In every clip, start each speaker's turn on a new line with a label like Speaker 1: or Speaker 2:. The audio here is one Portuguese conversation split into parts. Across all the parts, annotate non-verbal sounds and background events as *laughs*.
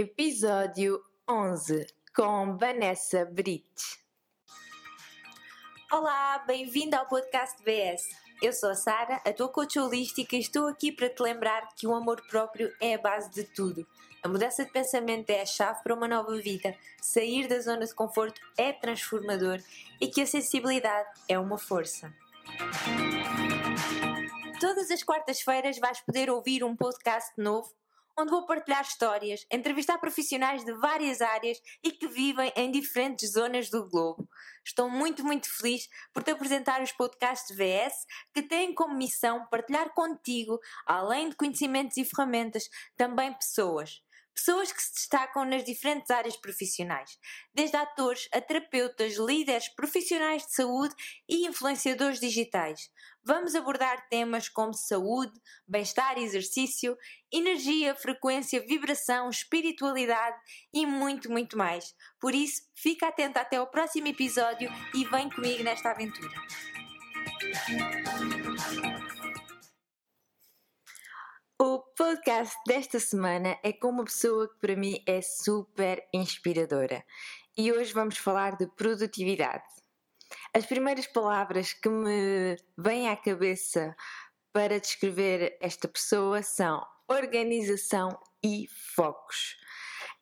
Speaker 1: episódio 11, com Vanessa Brites.
Speaker 2: Olá, bem-vindo ao podcast BS. Eu sou a Sara, a tua coach holística e estou aqui para te lembrar que o amor próprio é a base de tudo. A mudança de pensamento é a chave para uma nova vida. Sair da zona de conforto é transformador e que a sensibilidade é uma força. Todas as quartas-feiras vais poder ouvir um podcast novo onde vou partilhar histórias, entrevistar profissionais de várias áreas e que vivem em diferentes zonas do globo. Estou muito, muito feliz por te apresentar os podcasts VS que têm como missão partilhar contigo, além de conhecimentos e ferramentas, também pessoas. Pessoas que se destacam nas diferentes áreas profissionais, desde atores a terapeutas, líderes, profissionais de saúde e influenciadores digitais. Vamos abordar temas como saúde, bem-estar e exercício, energia, frequência, vibração, espiritualidade e muito, muito mais. Por isso, fica atento até ao próximo episódio e vem comigo nesta aventura.
Speaker 1: O podcast desta semana é com uma pessoa que para mim é super inspiradora e hoje vamos falar de produtividade. As primeiras palavras que me vêm à cabeça para descrever esta pessoa são organização e focos.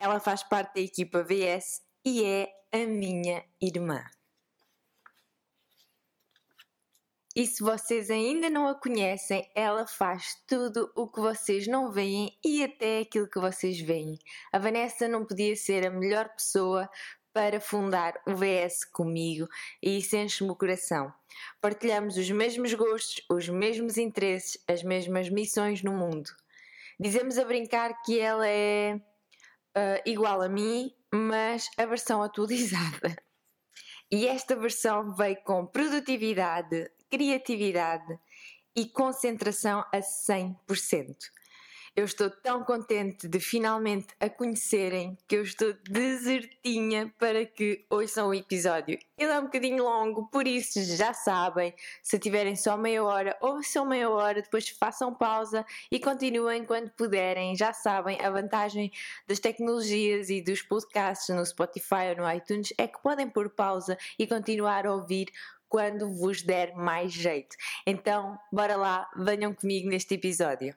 Speaker 1: Ela faz parte da equipa VS e é a minha irmã. E se vocês ainda não a conhecem, ela faz tudo o que vocês não veem e até aquilo que vocês veem. A Vanessa não podia ser a melhor pessoa para fundar o VS comigo e isso enche-me o coração. Partilhamos os mesmos gostos, os mesmos interesses, as mesmas missões no mundo. Dizemos a brincar que ela é uh, igual a mim, mas a versão atualizada. E esta versão veio com produtividade, criatividade e concentração a 100%. Eu estou tão contente de finalmente a conhecerem que eu estou desertinha para que ouçam o episódio. Ele é um bocadinho longo, por isso já sabem. Se tiverem só meia hora, ouçam meia hora, depois façam pausa e continuem quando puderem. Já sabem, a vantagem das tecnologias e dos podcasts no Spotify ou no iTunes é que podem pôr pausa e continuar a ouvir quando vos der mais jeito. Então, bora lá, venham comigo neste episódio.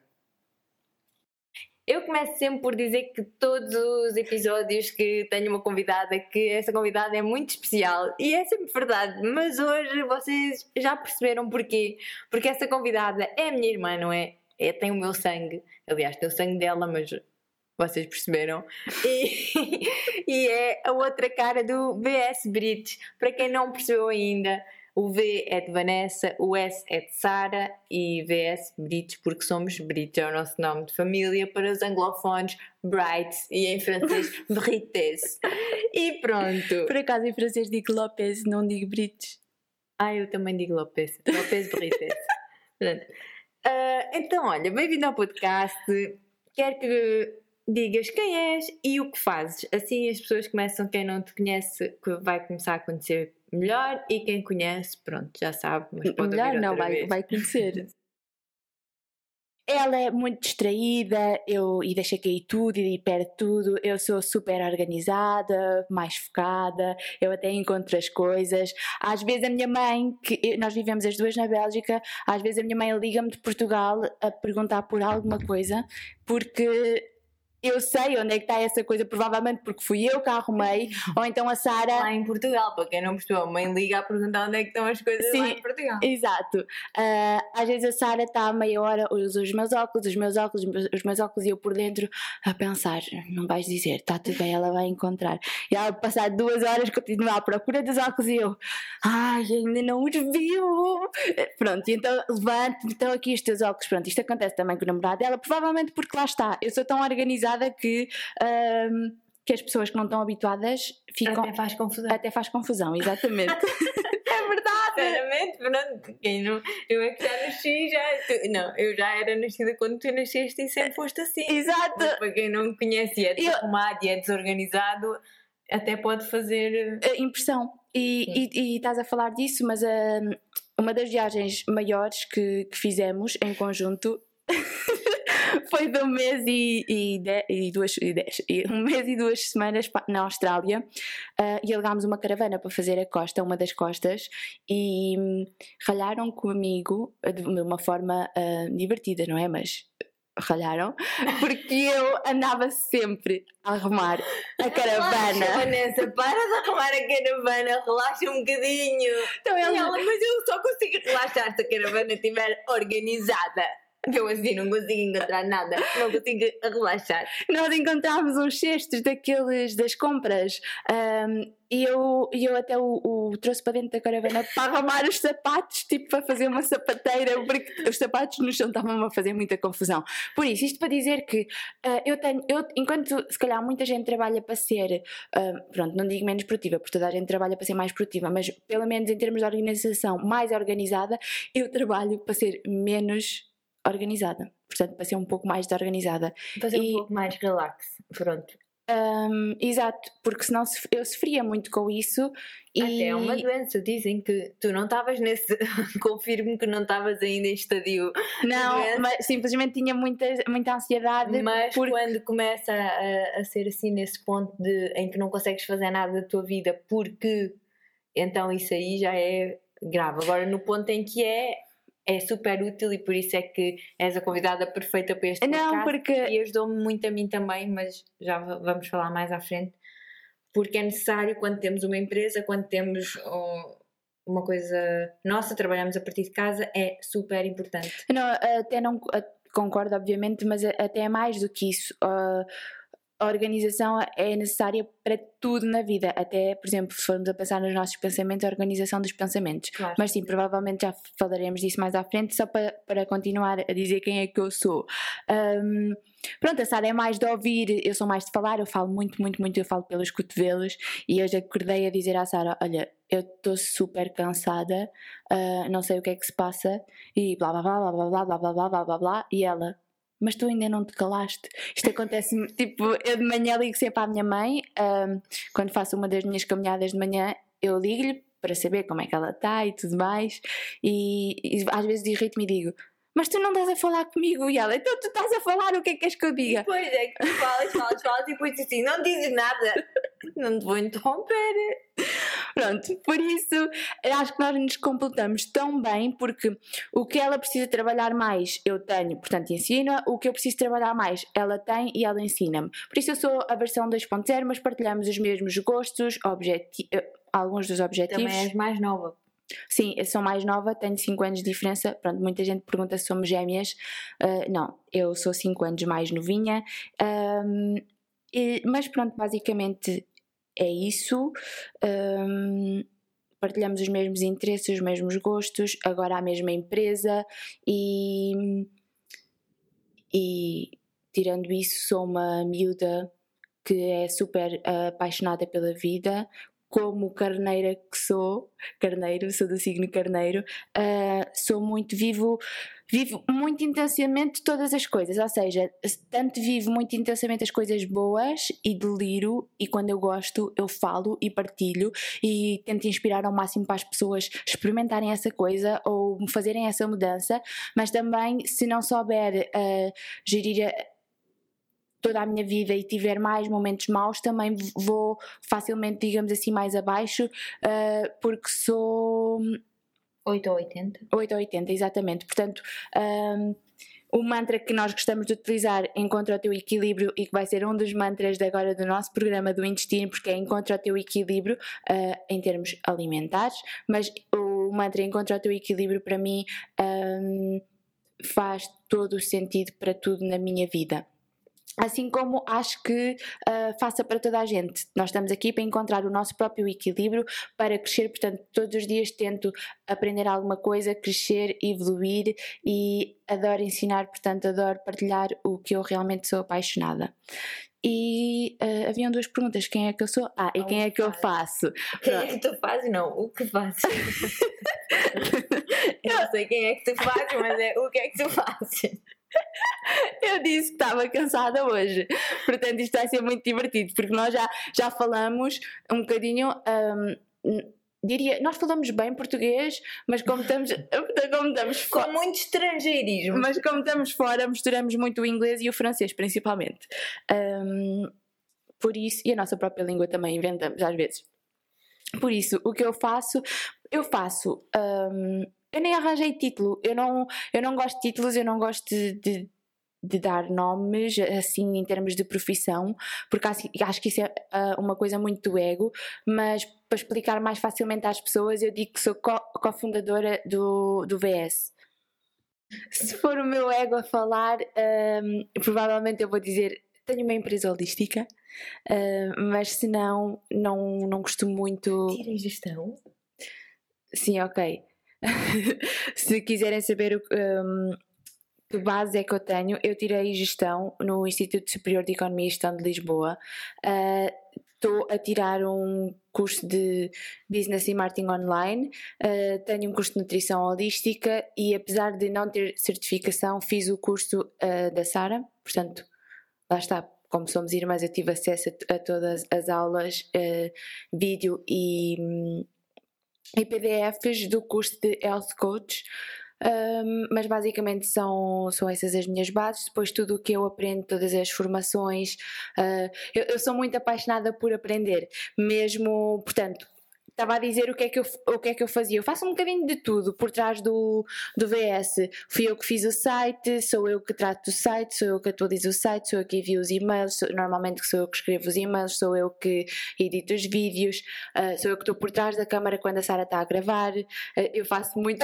Speaker 1: Eu começo sempre por dizer que todos os episódios que tenho uma convidada, que essa convidada é muito especial e é sempre verdade, mas hoje vocês já perceberam porquê? Porque essa convidada é a minha irmã, não é? é tem o meu sangue, aliás, tem o sangue dela, mas vocês perceberam. E, *laughs* e é a outra cara do BS Brits. Para quem não percebeu ainda, o V é de Vanessa, o S é de Sara e VS Brites, porque somos Brites, é o nosso nome de família para os anglofones, Bright e em francês *laughs* Brites. E pronto.
Speaker 3: Por acaso em francês digo Lopes, não digo Brites.
Speaker 2: Ah, eu também digo Lopes. Lopes Brites. *laughs* Uh, então, olha, bem-vindo ao podcast. Quero que digas quem és e o que fazes. Assim as pessoas começam, quem não te conhece, vai começar a conhecer melhor e quem conhece, pronto, já sabe, mas pode
Speaker 3: Melhor não, vai, vai conhecer. *laughs* Ela é muito distraída, eu e deixa cair tudo e perde tudo. Eu sou super organizada, mais focada, eu até encontro as coisas. Às vezes a minha mãe, que nós vivemos as duas na Bélgica, às vezes a minha mãe liga-me de Portugal a perguntar por alguma coisa, porque eu sei onde é que está essa coisa, provavelmente porque fui eu que a arrumei, *laughs* ou então a Sara.
Speaker 2: Lá em Portugal, para quem não percebeu, a mãe liga a perguntar onde é que estão as coisas Sim, lá em Portugal.
Speaker 3: Exato. Uh, às vezes a Sara está a meia hora, usa os meus óculos, os meus óculos, os meus óculos, e eu por dentro a pensar: não vais dizer, está tudo bem, ela vai encontrar. E ela, passar duas horas, continua à procura dos óculos e eu, ai, ainda não os viu. Pronto, e então levanto, então aqui os teus óculos. Pronto, isto acontece também com o namorado dela, provavelmente porque lá está, eu sou tão organizada que. Um, que as pessoas que não estão habituadas ficam.
Speaker 2: Até faz confusão.
Speaker 3: Até faz confusão, exatamente. *laughs*
Speaker 2: é verdade! Sinceramente, pronto, quem não, eu é que já nasci, já. Tu, não, eu já era nascida quando tu nasceste e sempre foste assim.
Speaker 3: Exato!
Speaker 2: Mas para quem não conhece e é desarrumado eu... e é desorganizado, até pode fazer.
Speaker 3: A impressão. E, e, e, estás a falar disso, mas uma das viagens maiores que, que fizemos em conjunto *laughs* foi de um mês e, e, de, e duas e dez, e um mês e duas semanas na Austrália ah, e alugámos uma caravana para fazer a costa, uma das costas, e hum, ralharam comigo ah, de uma forma ah, divertida, não é? Mas ralharam, *laughs* porque eu andava sempre a arrumar a
Speaker 2: Relaxa,
Speaker 3: caravana.
Speaker 2: Vanessa, para de arrumar a caravana, relaxa um bocadinho.
Speaker 3: Então
Speaker 2: E
Speaker 3: eles,
Speaker 2: ela, mas eu só consigo relaxar se a caravana estiver organizada. *laughs* Eu assim não consigo encontrar nada, não consigo relaxar.
Speaker 3: nós encontramos uns cestos daqueles das compras ahm, e eu, eu até o, o trouxe para dentro da caravana para arrumar os sapatos, tipo para fazer uma sapateira, porque os sapatos no chão estavam a fazer muita confusão. Por isso, isto para dizer que ah, eu tenho, eu, enquanto se calhar muita gente trabalha para ser, ah, pronto, não digo menos produtiva, porque toda a gente trabalha para ser mais produtiva, mas pelo menos em termos de organização mais organizada, eu trabalho para ser menos organizada. Portanto, para ser um pouco mais desorganizada.
Speaker 2: Fazer
Speaker 3: E-
Speaker 2: um pouco mais relax, pronto.
Speaker 3: Hum, exato, porque senão eu sofria muito com isso e
Speaker 2: Até é uma doença, dizem que tu não estavas nesse. *laughs* Confirmo que não estavas ainda em estadio.
Speaker 3: não, mas simplesmente tinha muita, muita ansiedade
Speaker 2: Mas
Speaker 3: porque-
Speaker 2: quando começa a, a ser assim nesse ponto de em que não consegues fazer nada da tua vida porque então isso aí já é grave. Agora no ponto em que é é super útil e por isso é que és a convidada perfeita para este
Speaker 3: Não,
Speaker 2: podcast
Speaker 3: porque-
Speaker 2: e ajudou-me muito a mim também, mas já va- vamos falar mais à frente. Porque é necessário quando temos uma empresa, quando temos uma coisa nossa, trabalhamos a partir de casa, é super importante.
Speaker 3: não, até não concordo obviamente, mas até é mais do que isso. Ah, a organização é necessária para tudo na vida, até, por exemplo, se formos a pensar nos nossos pensamentos, a organização dos pensamentos.
Speaker 2: Claro.
Speaker 3: Mas sim, provavelmente já falaremos disso mais à frente, só para, para continuar a dizer quem é que eu sou. Ahm, pronto, a Sara é mais de ouvir, eu sou mais de falar, eu falo muito, muito, muito, eu falo pelos cotovelos e hoje acordei a dizer à Sara: Olha, eu estou super cansada, ah, não sei o que é que se passa, e blá blá blá blá blá blá blá blá blá blá blá blá, e ela. Mas tu ainda não te calaste. Isto acontece, *laughs* tipo, eu de manhã ligo sempre à minha mãe, ahm, quando faço uma das minhas caminhadas de manhã, eu ligo-lhe para saber como é que ela está e tudo mais, e, e às vezes irrito-me e digo: Mas tu não estás a falar comigo? E ela: Então tu estás a falar, o que é que queres que eu diga?
Speaker 2: Pois é, que tu falas, falas, falas e depois assim, não dizes nada. Não te vou interromper.
Speaker 3: Pronto, por isso acho que nós nos completamos tão bem porque o que ela precisa trabalhar mais eu tenho, portanto ensina, o que eu preciso trabalhar mais ela tem e ela ensina-me. Por isso eu sou a versão 2.0, mas partilhamos os mesmos gostos, objeti eh, alguns dos objetivos.
Speaker 2: Também és mais nova.
Speaker 3: Sim, eu sou mais nova, tenho 5 anos de diferença. Pronto, muita gente pergunta se somos gêmeas. Ah, não, eu sou 5 anos mais novinha. Ahm, e- mas pronto, basicamente é isso. Ahm, partilhamos os mesmos interesses, os mesmos gostos, agora a mesma empresa e, e tirando isso, sou uma miúda que é super ah, apaixonada pela vida, como carneira que sou, carneiro, sou do signo carneiro, ah, sou muito vivo, vivo muito intensamente todas as coisas, ou seja, tanto vivo muito intensamente as coisas boas e deliro, e quando eu gosto eu falo e partilho e tento inspirar ao máximo para as pessoas experimentarem essa coisa ou fazerem essa mudança, mas também se não souber ah, gerir toda a minha vida e tiver mais momentos maus, também vou facilmente, digamos assim, mais abaixo, ah, porque sou
Speaker 2: 8 ou 80.
Speaker 3: 8 ou 80, exatamente. Portanto, ahm, o mantra que nós gostamos de utilizar encontra o teu equilíbrio e que vai ser um dos mantras de agora do nosso programa do intestino, porque é encontra o teu equilíbrio ah, em termos alimentares, mas o mantra encontra o teu equilíbrio para mim ahm, faz todo o sentido para tudo na minha vida. Assim como acho que ah, faça para toda a gente. Nós estamos aqui para encontrar o nosso próprio equilíbrio, para crescer, portanto, todos os dias tento aprender alguma coisa, crescer, evoluir e adoro ensinar, portanto, adoro partilhar o que eu realmente sou apaixonada. E ah, haviam duas perguntas: quem é que eu sou? Ah, e quem é que eu faço?
Speaker 2: O que é que tu fazes? Não, o que fazes? *laughs* Eu não sei quem é que tu fazes, mas é o que é que tu fazes. *laughs*
Speaker 3: Eu disse que estava cansada hoje, portanto, isto vai ser muito divertido, porque nós já, já falamos um bocadinho. hum, diria, nós falamos bem português, mas como estamos, *laughs* como estamos
Speaker 2: Com muito estrangeirismo.
Speaker 3: mas como estamos fora, misturamos muito o inglês e o francês, principalmente. Um, por isso, e a nossa própria língua também inventamos às vezes. Por isso, o que eu faço, eu faço. Um, eu nem arranjei título, eu não, eu não gosto de títulos, eu não gosto de, de, de dar nomes assim em termos de profissão, porque acho, acho que isso é uh, uma coisa muito do ego, mas para explicar mais facilmente às pessoas, eu digo que sou co- cofundadora do, do VS. Se for o meu ego a falar, um, provavelmente eu vou dizer tenho uma empresa holística, uh, mas se não, não, não costumo muito.
Speaker 2: Tirem gestão.
Speaker 3: Sim, ok. *laughs* Se quiserem saber o, um, que base é que eu tenho, eu tirei gestão no Instituto Superior de Economia e Gestão de Lisboa. Estou a tirar um curso de Business e Marketing Online, uh, tenho um curso de Nutrição Holística e apesar de não ter certificação, fiz o curso uh, da Sara, portanto, lá está, como somos irmãs, eu tive acesso a, a todas as aulas, uh, vídeo e, e PDFs do curso de Health Coach. Um, mas basicamente são, são essas as minhas bases. Depois, tudo o que eu aprendo, todas as formações. Uh, eu, eu sou muito apaixonada por aprender, mesmo, portanto, estava a dizer o que, é que eu, o que é que eu fazia. Eu faço um bocadinho de tudo por trás do, do VS. Fui eu que fiz o site, sou eu que trato do site, sou eu que atualizo o site, sou eu que envio os e-mails, sou, normalmente sou eu que escrevo os e-mails, sou eu que edito os vídeos, uh, sou eu que estou por trás da câmara quando a Sara está a gravar. Uh, eu faço muito.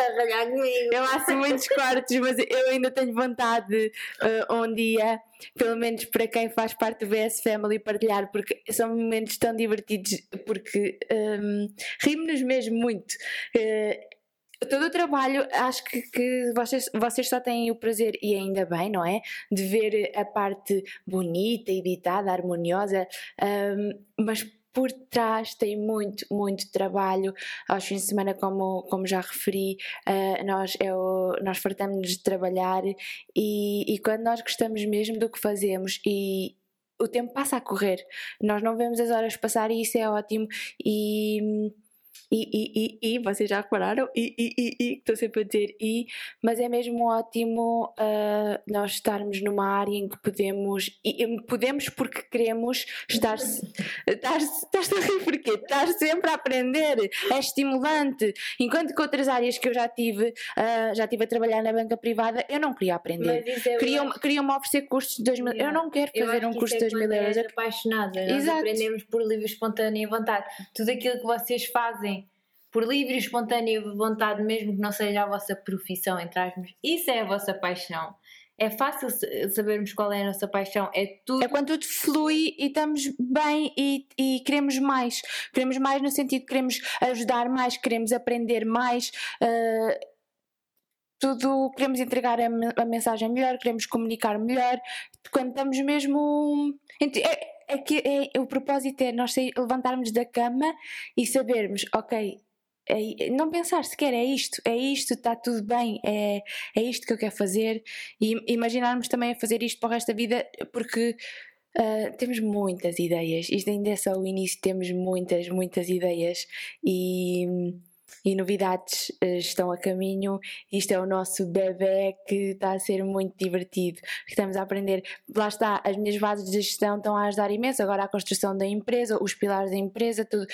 Speaker 3: Eu faço muitos cortes, mas eu ainda tenho vontade uh, um dia pelo menos para quem faz parte do VS Family, partilhar, porque são momentos tão divertidos, porque um, rimos-nos mesmo muito. Uh, todo o trabalho, acho que, que, vocês, vocês só têm o prazer, e ainda bem, não é? De ver a parte bonita, editada, harmoniosa, um, mas por trás tem muito, muito trabalho. Aos fins de semana, como, como já referi, uh, nós, eu, nós fartamos de trabalhar e, e quando nós gostamos mesmo do que fazemos e o tempo passa a correr, nós não vemos as horas passar e isso é ótimo. E e, e, e, e, vocês já repararam? E, e, e, e, estou sempre a dizer e, mas é mesmo ótimo uh, nós estarmos numa área em que podemos, e, podemos porque queremos estar, *laughs* estar, estar a rir porque estar sempre a aprender, é estimulante. Enquanto que outras áreas que eu já tive, uh, já tive a trabalhar na banca privada, eu não queria aprender.
Speaker 2: é
Speaker 3: Queriam-me queriam oferecer cursos de 2 mil Eu não quero fazer um curso de 2 mil euros.
Speaker 2: apaixonada, nós Exato. aprendemos por livre, espontânea e vontade. Tudo aquilo que vocês fazem por livre e espontânea vontade, mesmo que não seja a vossa profissão, entre aspas, isso é a vossa paixão. É fácil sabermos qual é a nossa paixão, é tudo.
Speaker 3: É quando tudo flui e estamos bem e, e queremos mais. Queremos mais no sentido que queremos ajudar mais, queremos aprender mais. Uh, tudo queremos entregar a, a, mensagem melhor, queremos comunicar melhor. Quando estamos mesmo. É, é é, o propósito é nós levantarmos da cama e sabermos, ok, é, não pensar sequer é isto, é isto, está tudo bem, é, é isto que eu quero fazer e imaginarmos também a fazer isto para o resto da vida, porque uh, temos muitas ideias, isto ainda é só o início, temos muitas, muitas ideias e, e novidades uh, estão a caminho. Isto é o nosso bebê que está a ser muito divertido, estamos a aprender. Lá está, as minhas bases de gestão estão a ajudar imenso, agora a construção da empresa, os pilares da empresa, tudo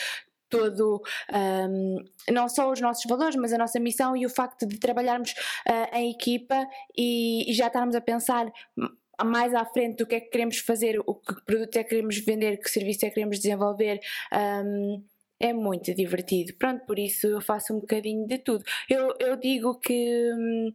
Speaker 3: todo, um, não só os nossos valores, mas a nossa missão e o facto de trabalharmos uh, em equipa e, e, já estarmos a pensar mais à frente do que é que queremos fazer, o que produto é que queremos vender, que serviço é que queremos desenvolver. Um, é muito divertido. Pronto, por isso eu faço um bocadinho de tudo. Eu, eu digo que. Hum,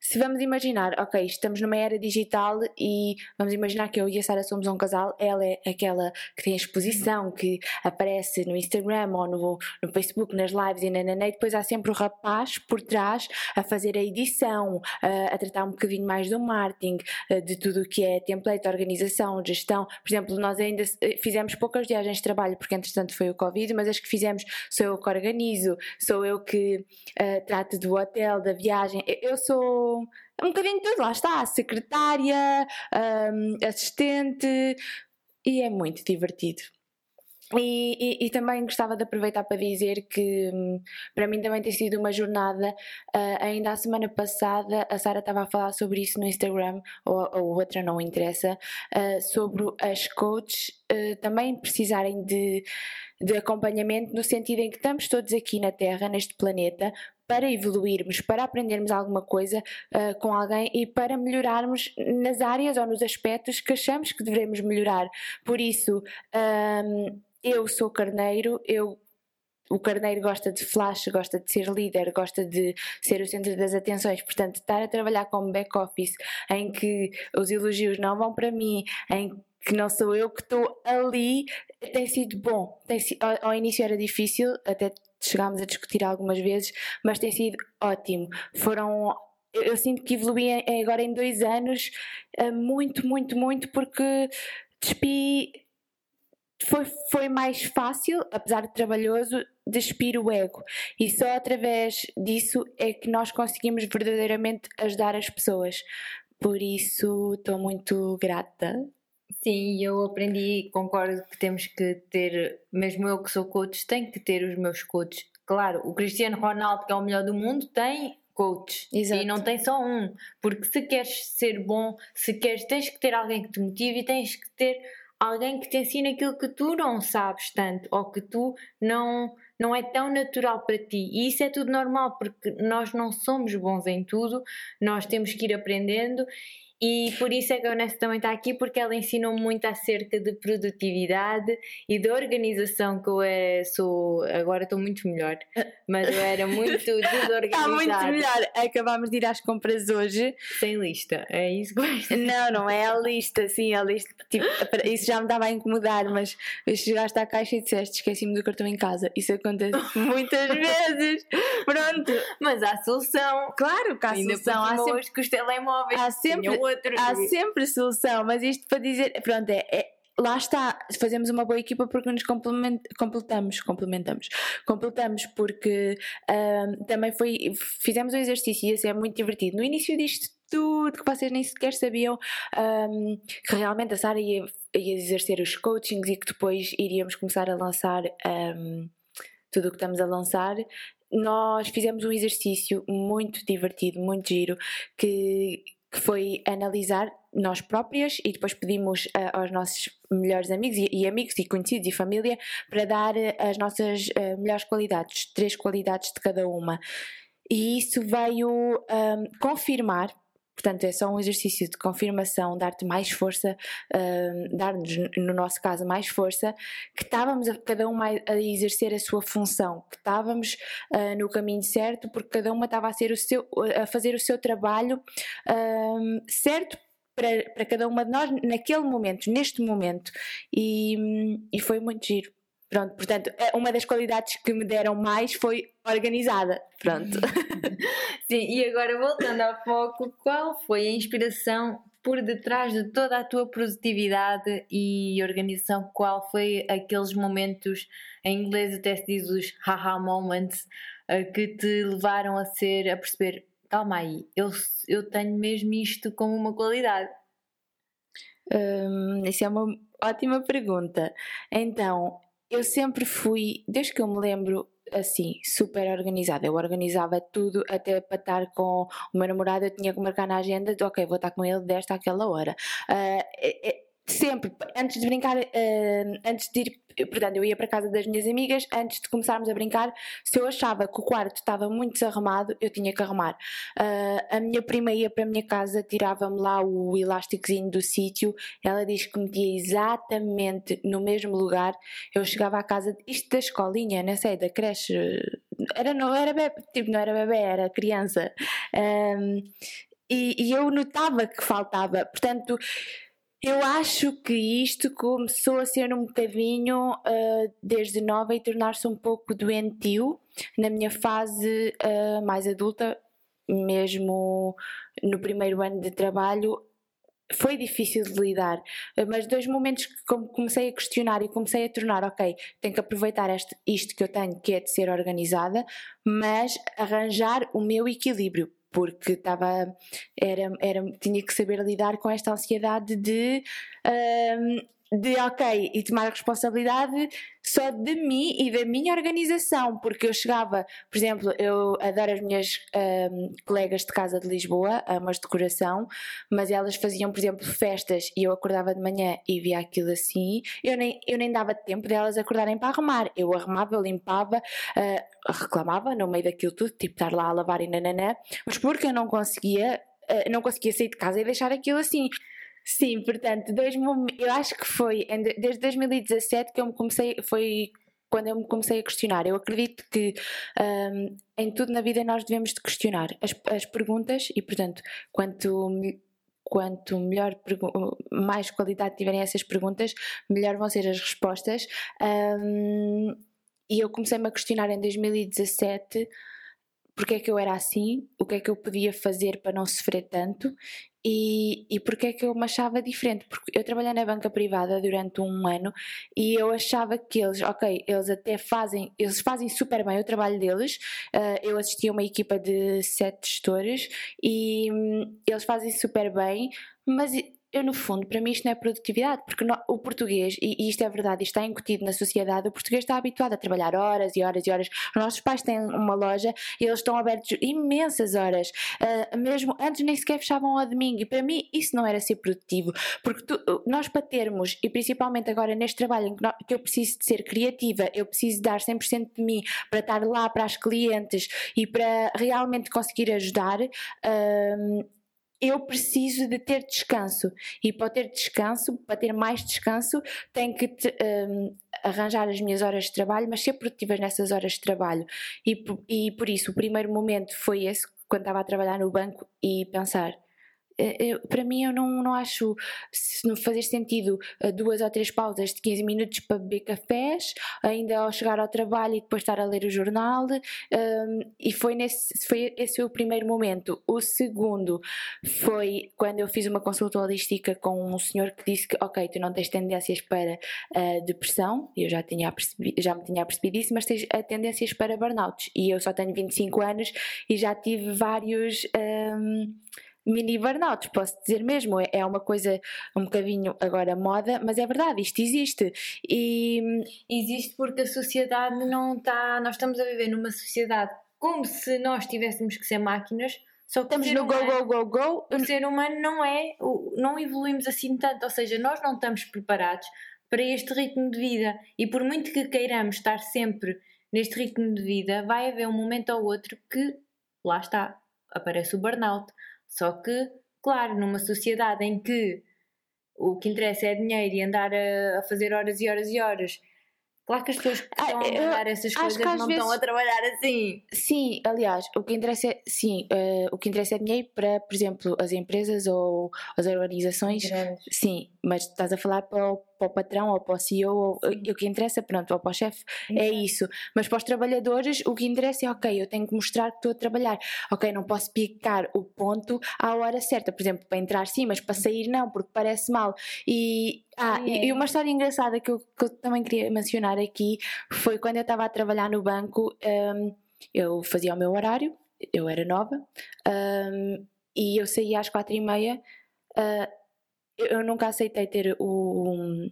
Speaker 3: se vamos imaginar, ok, estamos numa era digital e vamos imaginar que eu e a Sara somos um casal, ela é aquela que tem a exposição, que aparece no Instagram ou no, no Facebook, nas lives e nananã, e depois há sempre o rapaz por trás a fazer a edição, a, a tratar um bocadinho mais do marketing, de tudo o que é template, organização, gestão. Por exemplo, nós ainda eh, fizemos poucas viagens de trabalho, porque entretanto foi o Covid, mas as que fizemos sou eu que organizo, sou eu que uh, trato do hotel, da viagem. Eu sou um bocadinho de tudo, lá está, secretária, um, assistente, e é muito divertido. E, e, e, também gostava de aproveitar para dizer que hum, para mim também tem sido uma jornada. Uh, ainda a semana passada a Sara estava a falar sobre isso no Instagram, ou, ou outra não interessa, uh, sobre as coaches uh, também precisarem de, de acompanhamento, no sentido em que estamos todos aqui na Terra, neste planeta, para evoluirmos, para aprendermos alguma coisa uh, com alguém e para melhorarmos nas áreas ou nos aspectos que achamos que devemos melhorar. Por isso, um, eu sou carneiro, eu o carneiro gosta de flash, gosta de ser líder, gosta de ser o centro das atenções, portanto, estar a trabalhar como back-office em que os elogios não vão para mim, em que não sou eu que estou ali, tem sido bom. Tem, ao, ao início era difícil, até chegámos a discutir algumas vezes, mas tem sido ótimo. Foram eu sinto que evolui agora em dois anos eh, muito, muito, muito, porque despi foi, foi mais fácil, apesar de trabalhoso, despir o ego. E só através disso é que nós conseguimos verdadeiramente ajudar as pessoas. Por isso estou muito grata.
Speaker 2: Sim, eu aprendi, concordo que temos que ter, mesmo eu que sou coach, tenho que ter os meus coaches. Claro, o Cristiano Ronaldo, que é o melhor do mundo, tem coach Exato. e não tem só um, porque se queres ser bom, se queres, tens que ter alguém que te motive e tens que ter alguém que te ensina aquilo que tu não sabes tanto ou que tu não não é tão natural para ti. E isso é tudo normal, porque nós não somos bons em tudo, nós temos que ir aprendendo e por isso é que a Vanessa também está aqui, porque ela ensinou muito acerca de produtividade e de organização, que eu é, sou, agora estou muito melhor, mas eu era muito desorganizada. *laughs* Está
Speaker 3: muito melhor. Acabámos de ir às compras hoje.
Speaker 2: Sem lista, é isso que vais *laughs*
Speaker 3: Não, não é a lista, sim, a lista. Tipo, isso já me estava a incomodar, mas chegaste à caixa e disseste esqueci-me do cartão em casa. Isso acontece *laughs* muitas vezes. Pronto.
Speaker 2: Mas há solução.
Speaker 3: Claro que há Ainda solução.
Speaker 2: Há sempre, que os telemóveis.
Speaker 3: Há sempre Há sempre solução, mas isto para dizer, pronto, é, é lá está, fazemos uma boa equipa porque nos complement, completamos, complementamos, completamos porque um, também foi, fizemos um exercício e isso é muito divertido. No início disto tudo que vocês nem sequer sabiam um, que realmente a Sara ia, ia exercer os coachings e que depois iríamos começar a lançar um, tudo o que estamos a lançar nós fizemos um exercício muito divertido, muito giro, que foi analisar nós próprias e depois pedimos uh, aos nossos melhores amigos e, e, amigos e conhecidos e família para dar uh, as nossas uh, melhores qualidades, três qualidades de cada uma. E isso veio um, confirmar Portanto, é só um exercício de confirmação, dar-te mais força, uh, dar-nos, no nosso caso, mais força, que estávamos a, cada uma a exercer a sua função, que estávamos uh, no caminho certo, porque cada uma estava a, ser o seu, a fazer o seu trabalho uh, certo para, para cada uma de nós naquele momento, neste momento. E, e foi muito giro. Pronto, portanto, é, uma das qualidades que me deram mais foi organizada. Pronto. *laughs*
Speaker 2: Sim, e agora voltando ao foco, qual foi a inspiração por detrás de toda a tua produtividade e organização? Qual foi aqueles momentos, em inglês até se diz os haha moments, eh, que te levaram a ser, a perceber, calma aí, eu, eu tenho mesmo isto como uma qualidade?
Speaker 3: Hum, isso é uma ótima pergunta. Então, eu sempre fui, desde que eu me lembro, assim, super organizada. Eu organizava tudo até para estar com o meu namorado. Eu tinha que marcar na agenda, ok, vou estar com ele desta àquela hora. Uh, sempre, antes de brincar, uh, antes de ir portanto, eu ia para casa das minhas amigas, antes de começarmos a brincar, se eu achava que o quarto estava muito desarrumado, eu tinha que arrumar. Uh, a minha prima ia para a minha casa, tirava-me lá o elásticozinho do sítio, ela diz que metia exatamente no mesmo lugar. Eu chegava à casa, isto da escolinha, não sei, da creche, era, não era bebê, tipo, não era bebê, era criança. Um, ah, e, e eu notava que faltava, portanto eu acho que isto começou a ser um bocadinho uh, desde nova e tornar-se um pouco doentio na minha fase uh, mais adulta, mesmo no primeiro ano de trabalho. Foi difícil de lidar, mas dois momentos que comecei a questionar e comecei a tornar, ok, tenho que aproveitar este, isto que eu tenho, que é de ser organizada, mas arranjar o meu equilíbrio, porque estava era, era tinha que saber lidar com esta ansiedade de um, de ok e tomar a responsabilidade só de mim e da minha organização, porque eu chegava, por exemplo, eu adoro as minhas um, colegas de casa de Lisboa, amas de decoração, mas elas faziam, por exemplo, festas e eu acordava de manhã e via aquilo assim, eu nem, eu nem dava tempo delas acordarem para arrumar, eu arrumava, eu limpava, uh, reclamava no meio daquilo tudo, tipo estar lá a lavar e nananã, mas porque eu não conseguia, uh, não conseguia sair de casa e deixar aquilo assim. Sim, portanto, dois eu acho que foi desde 2017 que eu me comecei, foi quando eu me comecei a questionar. Eu acredito que um, em tudo na vida nós devemos de questionar as, as perguntas e, portanto, quanto quanto melhor mais qualidade tiverem essas perguntas, melhor vão ser as respostas. Um, e eu comecei-me a questionar em 2017 porque é que eu era assim, o que é que eu podia fazer para não sofrer tanto e, e porque é que eu me achava diferente? Porque eu trabalhei na banca privada durante um ano e eu achava que eles, ok, eles até fazem, eles fazem super bem o trabalho deles. Uh, eu assisti a uma equipa de sete gestores e um, eles fazem super bem, mas eu no fundo, para mim isto não é produtividade, porque no, o português, e, e, isto é verdade, isto está incutido na sociedade, o português está habituado a trabalhar horas e horas e horas. Os nossos pais têm uma loja e eles estão abertos imensas horas, uh, mesmo antes nem sequer fechavam ao domingo, e para mim isso não era ser produtivo, porque tu, nós para termos, e principalmente agora neste trabalho em que, que eu preciso de ser criativa, eu preciso dar 100% de mim para estar lá para as clientes e para realmente conseguir ajudar, uh, eu preciso de ter descanso e para ter descanso, para ter mais descanso, tenho que te, um, arranjar as minhas horas de trabalho, mas ser produtivas nessas horas de trabalho. E, e por isso, o primeiro momento foi esse, quando estava a trabalhar no banco e pensar para mim eu não, não acho se não fazer sentido eh, duas ou três pausas de 15 minutos para beber cafés, ainda ao chegar ao trabalho e depois estar a ler o jornal um, e foi nesse foi esse o primeiro momento. O segundo foi quando eu fiz uma consulta holística com um senhor que disse que ok, tu não tens tendências para uh, depressão, eu já, tinha já me tinha percebido isso, mas tens tendências para burnout e eu só tenho 25 anos e já tive vários um, mini burnouts, posso dizer mesmo, é, é uma coisa um bocadinho agora moda, mas é verdade, isto existe. E
Speaker 1: existe porque a sociedade não está. Nós estamos a viver numa sociedade como se nós tivéssemos que ser máquinas. Só que
Speaker 3: estamos no humano, go, go, go, go.
Speaker 1: O ser humano não é, não evoluímos assim tanto, ou seja, nós não estamos preparados para este ritmo de vida e por muito que queiramos estar sempre neste ritmo de vida, vai haver um momento ou outro que, lá está, aparece o burnout, só que, claro, numa sociedade em que o que interessa é dinheiro e andar a, a fazer horas e horas e horas Claro que as pessoas que estão ah, a mandar essas coisas não vezes... estão a trabalhar assim.
Speaker 3: Sim, aliás, o que interessa é, sim, uh, o que interessa é dinheiro para, por exemplo, as empresas ou as organizações. Grandes. Sim, mas estás a falar para o, para o patrão ou para o CEO, ou, o que interessa, pronto, ou para o chefe, é isso. Mas para os trabalhadores, o que interessa é, ok, eu tenho que mostrar que estou a trabalhar. Ok, não posso picar o ponto à hora certa, por exemplo, para entrar sim, mas para sair não, porque parece mal. E, ah, e, e uma história engraçada que eu, que eu, também queria mencionar aqui foi quando eu estava a trabalhar no banco, um, eu fazia o meu horário, eu era nova, um, e eu saía às quatro e meia. Uh, eu nunca aceitei ter o,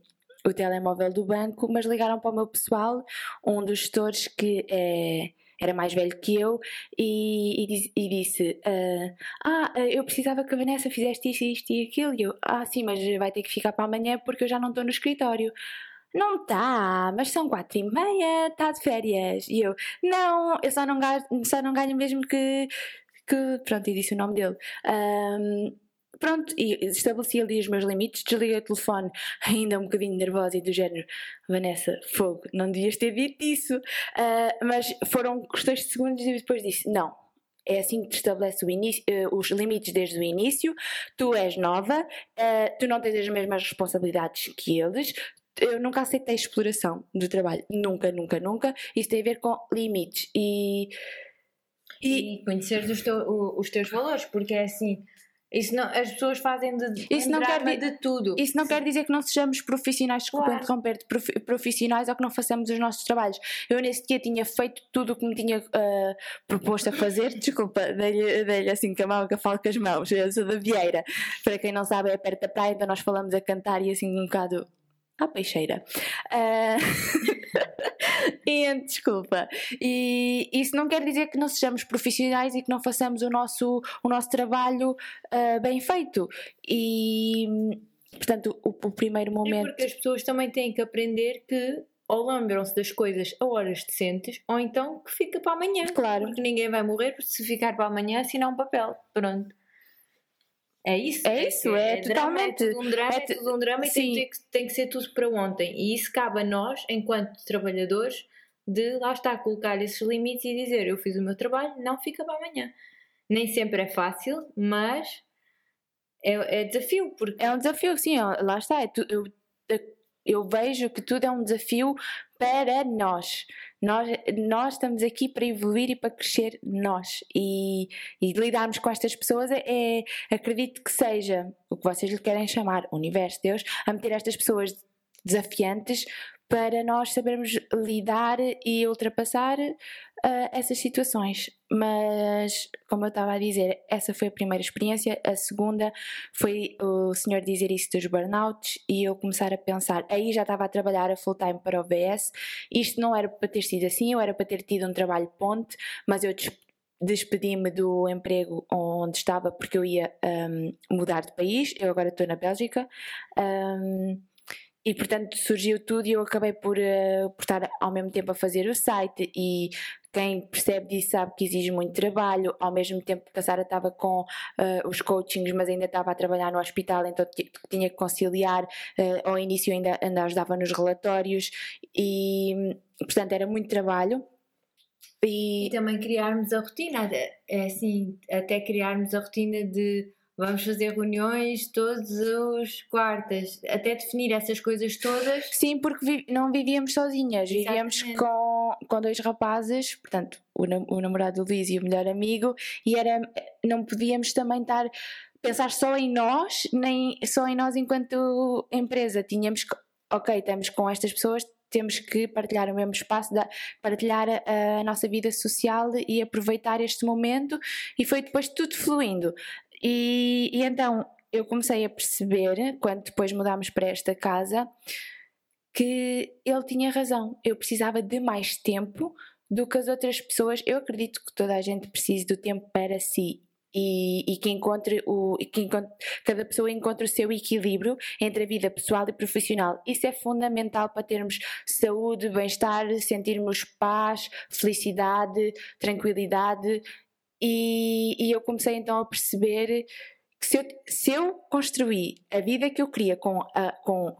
Speaker 3: o telemóvel do banco, mas ligaram para o meu pessoal, um dos gestores que é era mais velho que eu, e, e, e disse: uh, Ah, eu precisava que a Vanessa fizesse isto, isto e aquilo. E eu: Ah, sim, mas vai ter que ficar para amanhã porque eu já não estou no escritório. Não está, mas são quatro e meia, está de férias. E eu: Não, eu só não ganho, só não ganho mesmo que. que pronto, e disse o nome dele. Um, pronto, e estabeleci ali os meus limites, desliguei o telefone *laughs* ainda um bocadinho nervosa e do género Vanessa, fogo, não devias ter dito isso uh, mas foram questões de segundos e depois disse, não é assim que te estabelece início, uh, os limites desde o início tu és nova, uh, tu não tens as mesmas responsabilidades que eles eu nunca aceitei exploração do trabalho, nunca, nunca, nunca. Isso tem a ver com limites e.
Speaker 1: E, e conhecer os, teu, os teus valores, porque é assim, isso não, as pessoas fazem de,
Speaker 3: isso não quer
Speaker 1: de tudo.
Speaker 3: Isso não Sim. quer dizer que não sejamos profissionais, desculpa claro. interromper profissionais ou que não façamos os nossos trabalhos. Eu nesse dia tinha feito tudo o que me tinha uh, proposto a fazer, *laughs* desculpa, dei-lhe assim com a mão que eu falo com as mãos, eu sou da Vieira. Para quem não sabe, é perto da praia, então nós falamos a cantar e assim um bocado à peixeira. Uh... *laughs* e, desculpa. E isso não quer dizer que não sejamos profissionais e que não façamos o nosso, o nosso trabalho uh, bem feito. E, portanto, o, o primeiro momento.
Speaker 2: É porque as pessoas também têm que aprender que ou lembram-se das coisas a horas decentes, ou então que fica para amanhã.
Speaker 3: Claro.
Speaker 2: Porque ninguém vai morrer se ficar para amanhã assinar um papel. Pronto. É isso?
Speaker 3: É isso, é, é, é totalmente.
Speaker 2: Drama, é tudo um drama, é, é tudo um drama e tem que, tem que, ser tudo para ontem. E isso cabe a nós, enquanto trabalhadores, de lá estar, colocar esses limites e dizer: Eu fiz o meu trabalho, não fica para amanhã. Nem sempre é fácil, mas é, é desafio. Porque...
Speaker 3: É um desafio, sim, lá está. É tu, eu, eu vejo que tudo é um desafio para nós. Nós, nós estamos aqui para evoluir e para crescer nós. E, e lidarmos com estas pessoas é, é, acredito que seja o que vocês lhe querem chamar, universo, Deus, a meter estas pessoas desafiantes para nós sabermos lidar e ultrapassar uh, essas situações. Mas, como eu estava a dizer, essa foi a primeira experiência. A segunda foi o senhor dizer isso dos burnouts e eu começar a pensar. Aí já estava a trabalhar a full time para o VS. Isto não era para ter sido assim, eu era para ter tido um trabalho ponte, mas eu despedi-me do emprego onde estava porque eu ia um, mudar de país. Eu agora estou na Bélgica. Um, e portanto surgiu tudo e eu acabei por, uh, por estar ao mesmo tempo a fazer o site. E quem percebe disso sabe que exige muito trabalho, ao mesmo tempo que a Sara estava com uh, os coachings, mas ainda estava a trabalhar no hospital, então tinha que conciliar, uh, ao início ainda, ainda ajudava nos relatórios. E portanto era muito trabalho.
Speaker 2: E... e também criarmos a rotina, é assim, até criarmos a rotina de Vamos fazer reuniões todos os quartas, até definir essas coisas todas.
Speaker 3: Sim, porque vi não vivíamos sozinhas, Exatamente. vivíamos com, com dois rapazes, portanto, o, o namorado do Luís e o melhor amigo, e era, não podíamos também estar pensar só em nós, nem só em nós enquanto empresa. Tínhamos que, ok, estamos com estas pessoas, temos que partilhar o mesmo espaço, partilhar a, a, nossa vida social e aproveitar este momento, e foi depois tudo fluindo. E, e então eu comecei a perceber, quando depois mudámos para esta casa, que ele tinha razão. Eu precisava de mais tempo do que as outras pessoas. Eu acredito que toda a gente precisa do tempo para si e, e, que encontre o que encontre, cada pessoa encontre o seu equilíbrio entre a vida pessoal e profissional. Isso é fundamental para termos saúde, bem-estar, sentirmos paz, felicidade, tranquilidade e, e eu comecei então a perceber que se eu, se eu construí a vida que eu queria com, a, com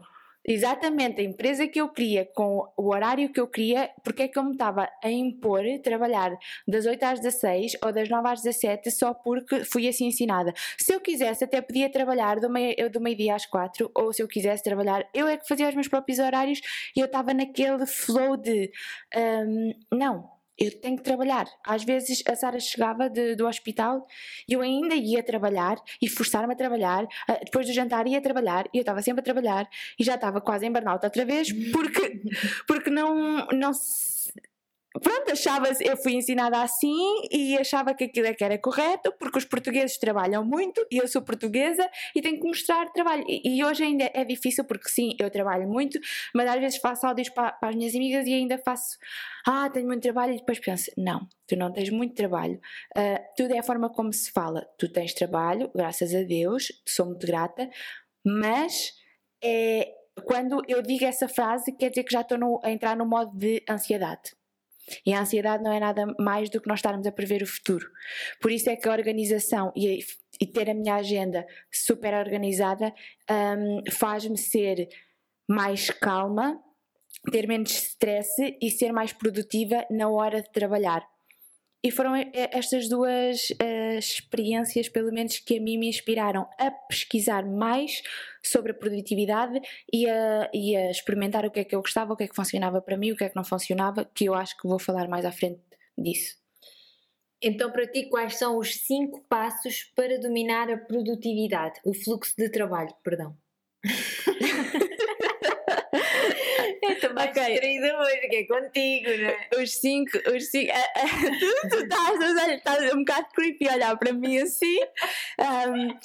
Speaker 3: exatamente a empresa que eu queria, com o horário que eu queria, porque é que eu me estava a impor trabalhar das 8 às 16 ou das 9 às 17 só porque fui assim ensinada. Se eu quisesse, até podia trabalhar do meio-dia meio às 4, ou se eu quisesse trabalhar, eu é que fazia os meus próprios horários e eu estava naquele flow de um, não, eu tenho que trabalhar. Às vezes a Sara chegava de, do hospital e eu ainda ia trabalhar e forçar-me a trabalhar. Ah, depois do jantar ia trabalhar e eu estava sempre a trabalhar e já estava quase em burnout outra vez porque, porque não, não pronto, achava eu fui ensinada assim e achava que aquilo é que era correto, porque os portugueses trabalham muito e eu sou portuguesa e tenho que mostrar trabalho. E, e hoje ainda é difícil, porque sim, eu trabalho muito, mas às vezes faço áudios para, para as minhas amigas e ainda faço, ah, tenho muito trabalho, e depois penso, não, tu não tens muito trabalho. Uh, tudo é a forma como se fala. Tu tens trabalho, graças a Deus, sou muito grata, mas é, quando eu digo essa frase, quer dizer que já estou no, a entrar no modo de ansiedade. E a ansiedade não é nada mais do que nós estarmos a prever o futuro. Por isso é que a organização e, e ter a minha agenda super organizada um, faz-me ser mais calma, ter menos stress e ser mais produtiva na hora de trabalhar. E foram estas duas uh, experiências, pelo menos, que a mim me inspiraram a pesquisar mais sobre a produtividade e a, e a experimentar o que é que eu gostava, o que é que funcionava para mim, o que é que não funcionava, que eu acho que vou falar mais à frente disso.
Speaker 2: Então, para ti, quais são os cinco passos para dominar a produtividade, o fluxo de trabalho, perdão? *laughs*
Speaker 1: Estou mais
Speaker 3: Ok.
Speaker 1: distraída hoje, que é contigo, não é?
Speaker 3: Os cinco, os cinco. tu, *laughs* tu estás, estás, um bocado creepy a olhar para mim assim. Ahm,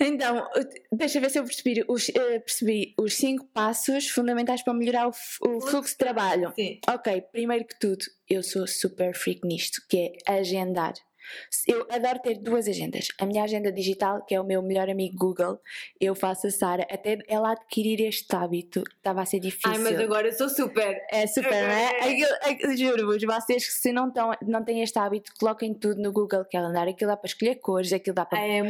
Speaker 3: então, deixa ver se eu percebi os, eh, percebi os cinco passos fundamentais para melhorar o, o fluxo de trabalho.
Speaker 1: Sim.
Speaker 3: Ok, primeiro que tudo, eu sou super freak nisto, que é agendar. Eu adoro ter duas agendas. A minha agenda digital, que é o meu melhor amigo Google, eu faço a Sara, até ela adquirir este hábito, estava a ser difícil.
Speaker 1: Ai, mas agora eu sou super.
Speaker 3: É super, não é? Juro-vos, vocês que se não, tão, não têm este hábito, coloquem tudo no Google Calendar. Aquilo dá para escolher cores, aquilo dá para,
Speaker 1: é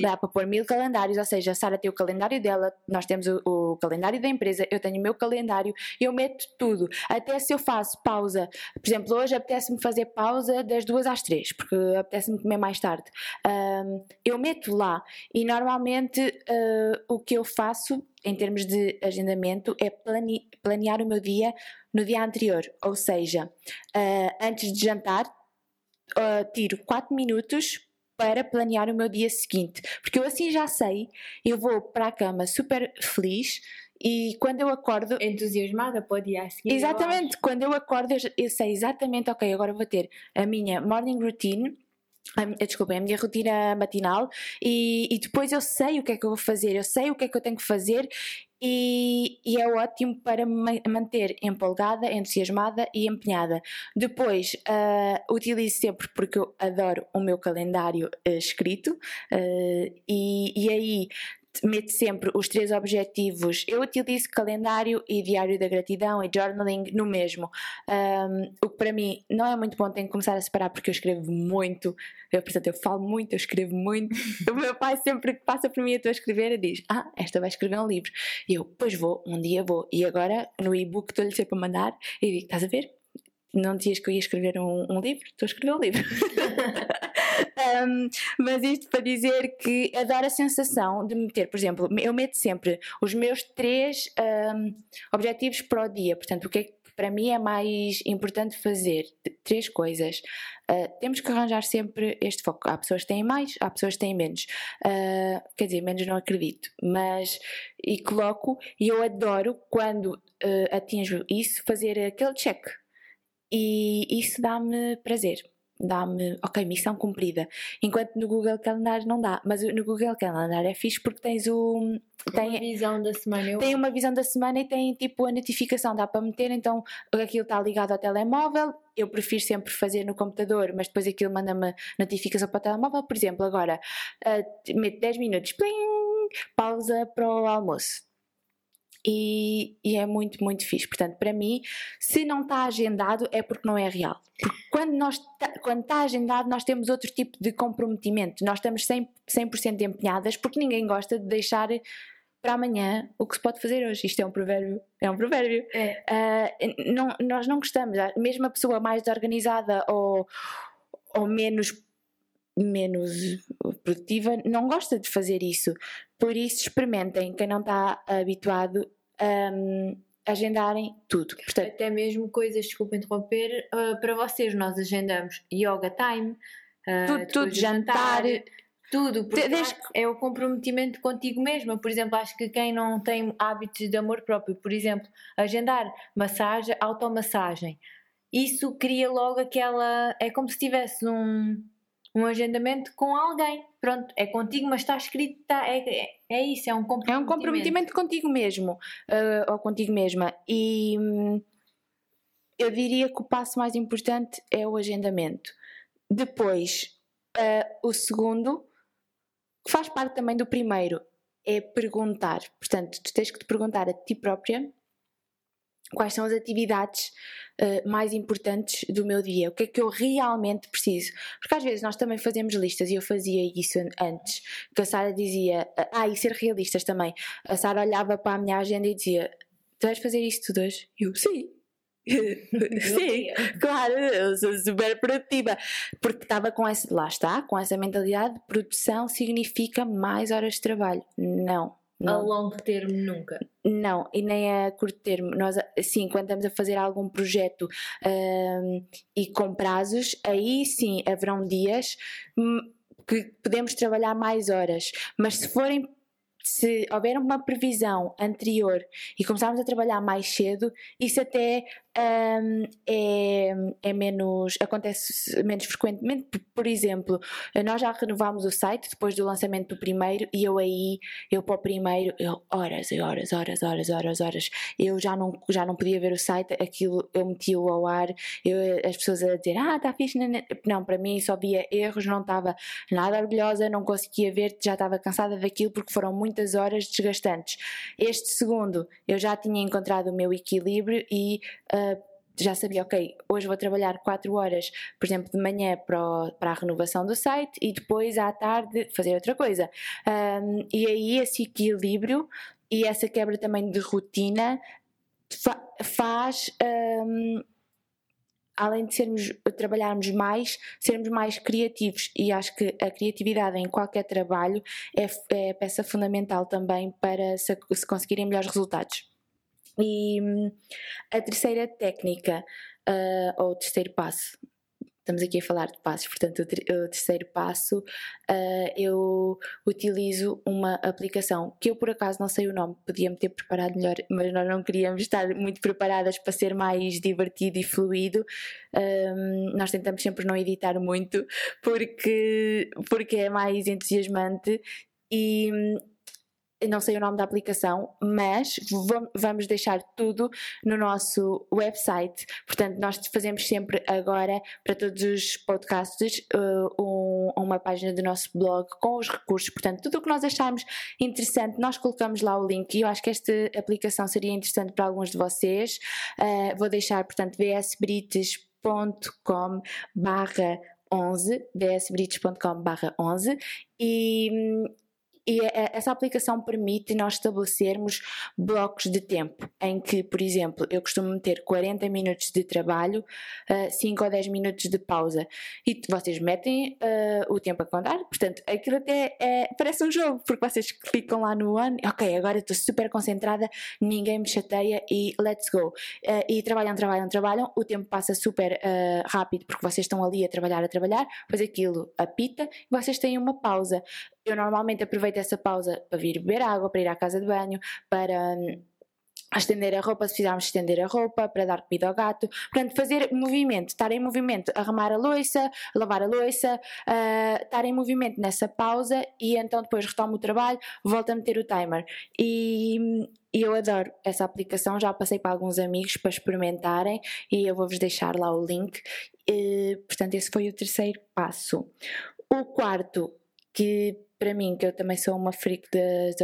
Speaker 3: dá para pôr mil calendários. Ou seja, a Sara tem o calendário dela, nós temos o, o calendário da empresa, eu tenho o meu calendário, eu meto tudo. Até se eu faço pausa, por exemplo, hoje apetece-me fazer pausa das duas às três, porque apetece-me comer mais tarde. Ahm, eu meto lá e normalmente ah, o que eu faço em termos de agendamento é plane- planear o meu dia no dia anterior, ou seja, ah, antes de jantar, ah, tiro 4 minutos para planear o meu dia seguinte, porque eu assim já sei, eu vou para a cama super feliz e quando eu acordo
Speaker 1: Entusiasmada para o dia a seguir. eu
Speaker 3: Exatamente, quando eu acordo eu, já- eu sei exatamente, ok, agora vou ter a minha morning routine, a, mi- desculpem, a minha rotina matinal e, e depois eu sei o que é que eu vou fazer, eu sei o que é que eu tenho que fazer e, e é ótimo para me ma- manter empolgada, entusiasmada e empenhada. Depois, ah, utilizo sempre porque eu adoro o meu calendário ah, escrito ah, e, e aí meto sempre os três objetivos. Eu utilizo calendário e diário da gratidão e journaling no mesmo. Um, o que para mim não é muito bom, tenho que começar a separar porque eu escrevo muito. Eu, portanto, eu falo muito, eu escrevo muito. *laughs* o meu pai sempre que passa por mim estou a escrever e diz: Ah, esta vai escrever um livro. E eu, pois vou, um dia vou. E agora no e-book estou-lhe sempre a mandar e digo: Estás a ver? Não dizias que eu ia escrever um, um livro? Estou a escrever um livro. *laughs* Um, mas isto para dizer que adoro a sensação de meter, por exemplo, eu meto sempre os meus três um, objetivos para o dia, portanto, o que é que para mim é mais importante fazer? Três coisas. Uh, temos que arranjar sempre este foco. Há pessoas que têm mais, há pessoas que têm menos. Uh, quer dizer, menos não acredito, mas e coloco, e eu adoro quando uh, atinjo isso, fazer aquele check. E isso dá-me prazer dá-me, ok, missão cumprida. Enquanto no Google Calendar não dá, mas no Google Calendar é fixe porque tens o.
Speaker 1: Tem
Speaker 3: Tem,
Speaker 1: a visão da semana. Eu...
Speaker 3: tem uma visão da semana e tem tipo a notificação, dá para meter, então aquilo está ligado ao telemóvel. Eu prefiro sempre fazer no computador, mas depois aquilo manda-me notificação para o telemóvel. Por exemplo, agora uh, meto 10 minutos, plim, pausa para o almoço. E, e é muito, muito fixe. Portanto, para mim, se não está agendado, é porque não é real. Porque quando, nós quando está agendado, nós temos outro tipo de comprometimento. Nós estamos 100%, 100 empenhadas, porque ninguém gosta de deixar para amanhã o que se pode fazer hoje. Isto é um provérbio. É um provérbio.
Speaker 1: É.
Speaker 3: Ah, não, nós não gostamos. Mesmo a pessoa mais desorganizada ou, ou menos, menos produtiva não gosta de fazer isso. Por isso, experimentem. Quem não está habituado a agendarem tudo. Portanto,
Speaker 1: Até mesmo coisas, desculpa interromper, ah, para vocês nós agendamos yoga time, ah,
Speaker 3: Tudo, tudo,
Speaker 1: do
Speaker 3: jantar.
Speaker 1: tudo, porque
Speaker 3: desde
Speaker 1: é o comprometimento contigo mesma. Por exemplo, acho que quem não tem hábitos de amor próprio, por exemplo, agendar massagem, automassagem, isso cria logo aquela. É como se tivesse um, um agendamento com alguém. Pronto, é contigo, mas está escrito, tá, é, é, é isso, é um
Speaker 3: É
Speaker 1: comprometimento.
Speaker 3: um comprometimento contigo mesmo ah, ou contigo mesma. E hum, eu diria que o passo mais importante é o agendamento. Depois, ah, o segundo, que faz parte também do primeiro, é perguntar. Portanto, tu tens que te perguntar a ti própria quais são as atividades ah, mais importantes do meu dia, o que é que eu realmente preciso. Porque às vezes nós também fazemos listas e eu fazia isso an- antes, que a Sara dizia, ah, e ser realistas também. A Sara olhava para a minha agenda e dizia: Tu vais fazer isto tudo hoje? E eu, sim. *laughs* sim, claro, eu sou super produtiva. Porque estava com essa, lá está, com essa mentalidade: produção significa mais horas de trabalho. Não.
Speaker 1: A longo termo, nunca.
Speaker 3: não, e nem a curto termo. Nós, sim, quando estamos a fazer algum projeto hum, e com prazos, aí sim haverão dias hum, que podemos trabalhar mais horas. Mas se forem se houver uma previsão anterior e começarmos a trabalhar mais cedo, isso até um, é, é, menos, acontece menos frequentemente. Por, por, exemplo, nós já renovámos o site depois do lançamento do primeiro e eu aí, eu para o primeiro, eu, horas e horas, horas, horas, horas, horas, eu já não, já não podia ver o site, aquilo eu meti-o ao ar, eu, as pessoas a dizer, ah, está fixe, não, para mim só via erros, não estava nada orgulhosa, não conseguia ver, já estava cansada daquilo porque foram muitas horas desgastantes. Este segundo, eu já tinha encontrado o meu equilíbrio e uh, já sabia, ok, hoje vou trabalhar 4 horas, por exemplo, de manhã para, o, para a renovação do site e depois à tarde fazer outra coisa. Um, e aí esse equilíbrio e essa quebra também de rotina fa faz. Um, além de sermos, trabalharmos mais, sermos mais criativos. E acho que a criatividade em qualquer trabalho é, é peça fundamental também para se, se conseguirem melhores resultados. E hum, a terceira técnica, uh, ou o terceiro passo, estamos aqui a falar de passos, portanto, o, terceiro passo, uh, eu utilizo uma aplicação que eu por acaso não sei o nome, podia-me ter preparado melhor, mas nós não queríamos estar muito preparadas para ser mais divertido e fluido. Um, nós tentamos sempre não editar muito porque, porque é mais entusiasmante e hum, não sei o nome da aplicação, mas vamos deixar tudo no nosso website. Portanto, nós fazemos sempre agora para todos os podcasts uh, uma página do nosso blog com os recursos. Portanto, tudo o que nós acharmos interessante, nós colocamos lá o link e eu acho que esta aplicação seria interessante para alguns de vocês. Uh, vou deixar, portanto, vsbrites.com barra 11, vsbrites.com barra 11 e hum, e é, é, essa aplicação permite nós estabelecermos blocos de tempo, em que, por exemplo, eu costumo meter 40 minutos de trabalho, uh, 5 ou 10 minutos de pausa, e vocês metem uh, o tempo a contar, portanto, aquilo até é, parece um jogo, porque vocês ficam lá no ano, ok, agora estou super concentrada, ninguém me chateia e let's go. Uh, e trabalham, trabalham, trabalham, o tempo passa super rápido, porque vocês estão ali a trabalhar, a trabalhar, depois aquilo apita e vocês têm uma pausa. Eu normalmente aproveito essa pausa para vir beber água, para ir à casa de banho, para hum, estender a roupa, se precisarmos estender a roupa, para dar comida ao gato. Portanto, fazer movimento, estar em movimento, arrumar a louça, lavar a louça, uh, estar em movimento nessa pausa e então depois retomo o trabalho, volto a meter o timer. E, e eu adoro essa aplicação, já passei para alguns amigos para experimentarem e eu vou-vos deixar lá o link. E, portanto, esse foi o terceiro passo. O quarto, que para mim, que eu também sou uma freak das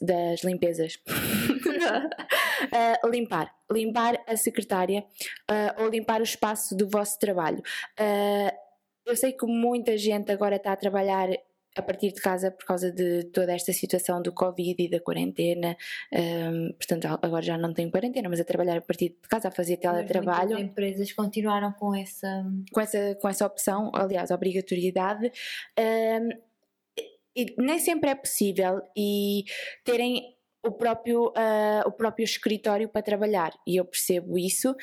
Speaker 3: das limpezas. uh, *laughs* limpar. Limpar a secretária uh, ou limpar o espaço do vosso trabalho. Uh, eu sei que muita gente agora está a trabalhar a partir de casa por causa de toda esta situação do Covid e da quarentena. Um, portanto, agora já não tenho quarentena, mas a trabalhar a partir de casa, a fazer teletrabalho.
Speaker 2: As empresas continuaram com essa...
Speaker 3: com essa. Com essa opção, aliás, obrigatoriedade. Um, e nem sempre é possível e terem o próprio, uh, o próprio escritório para trabalhar. E eu percebo isso.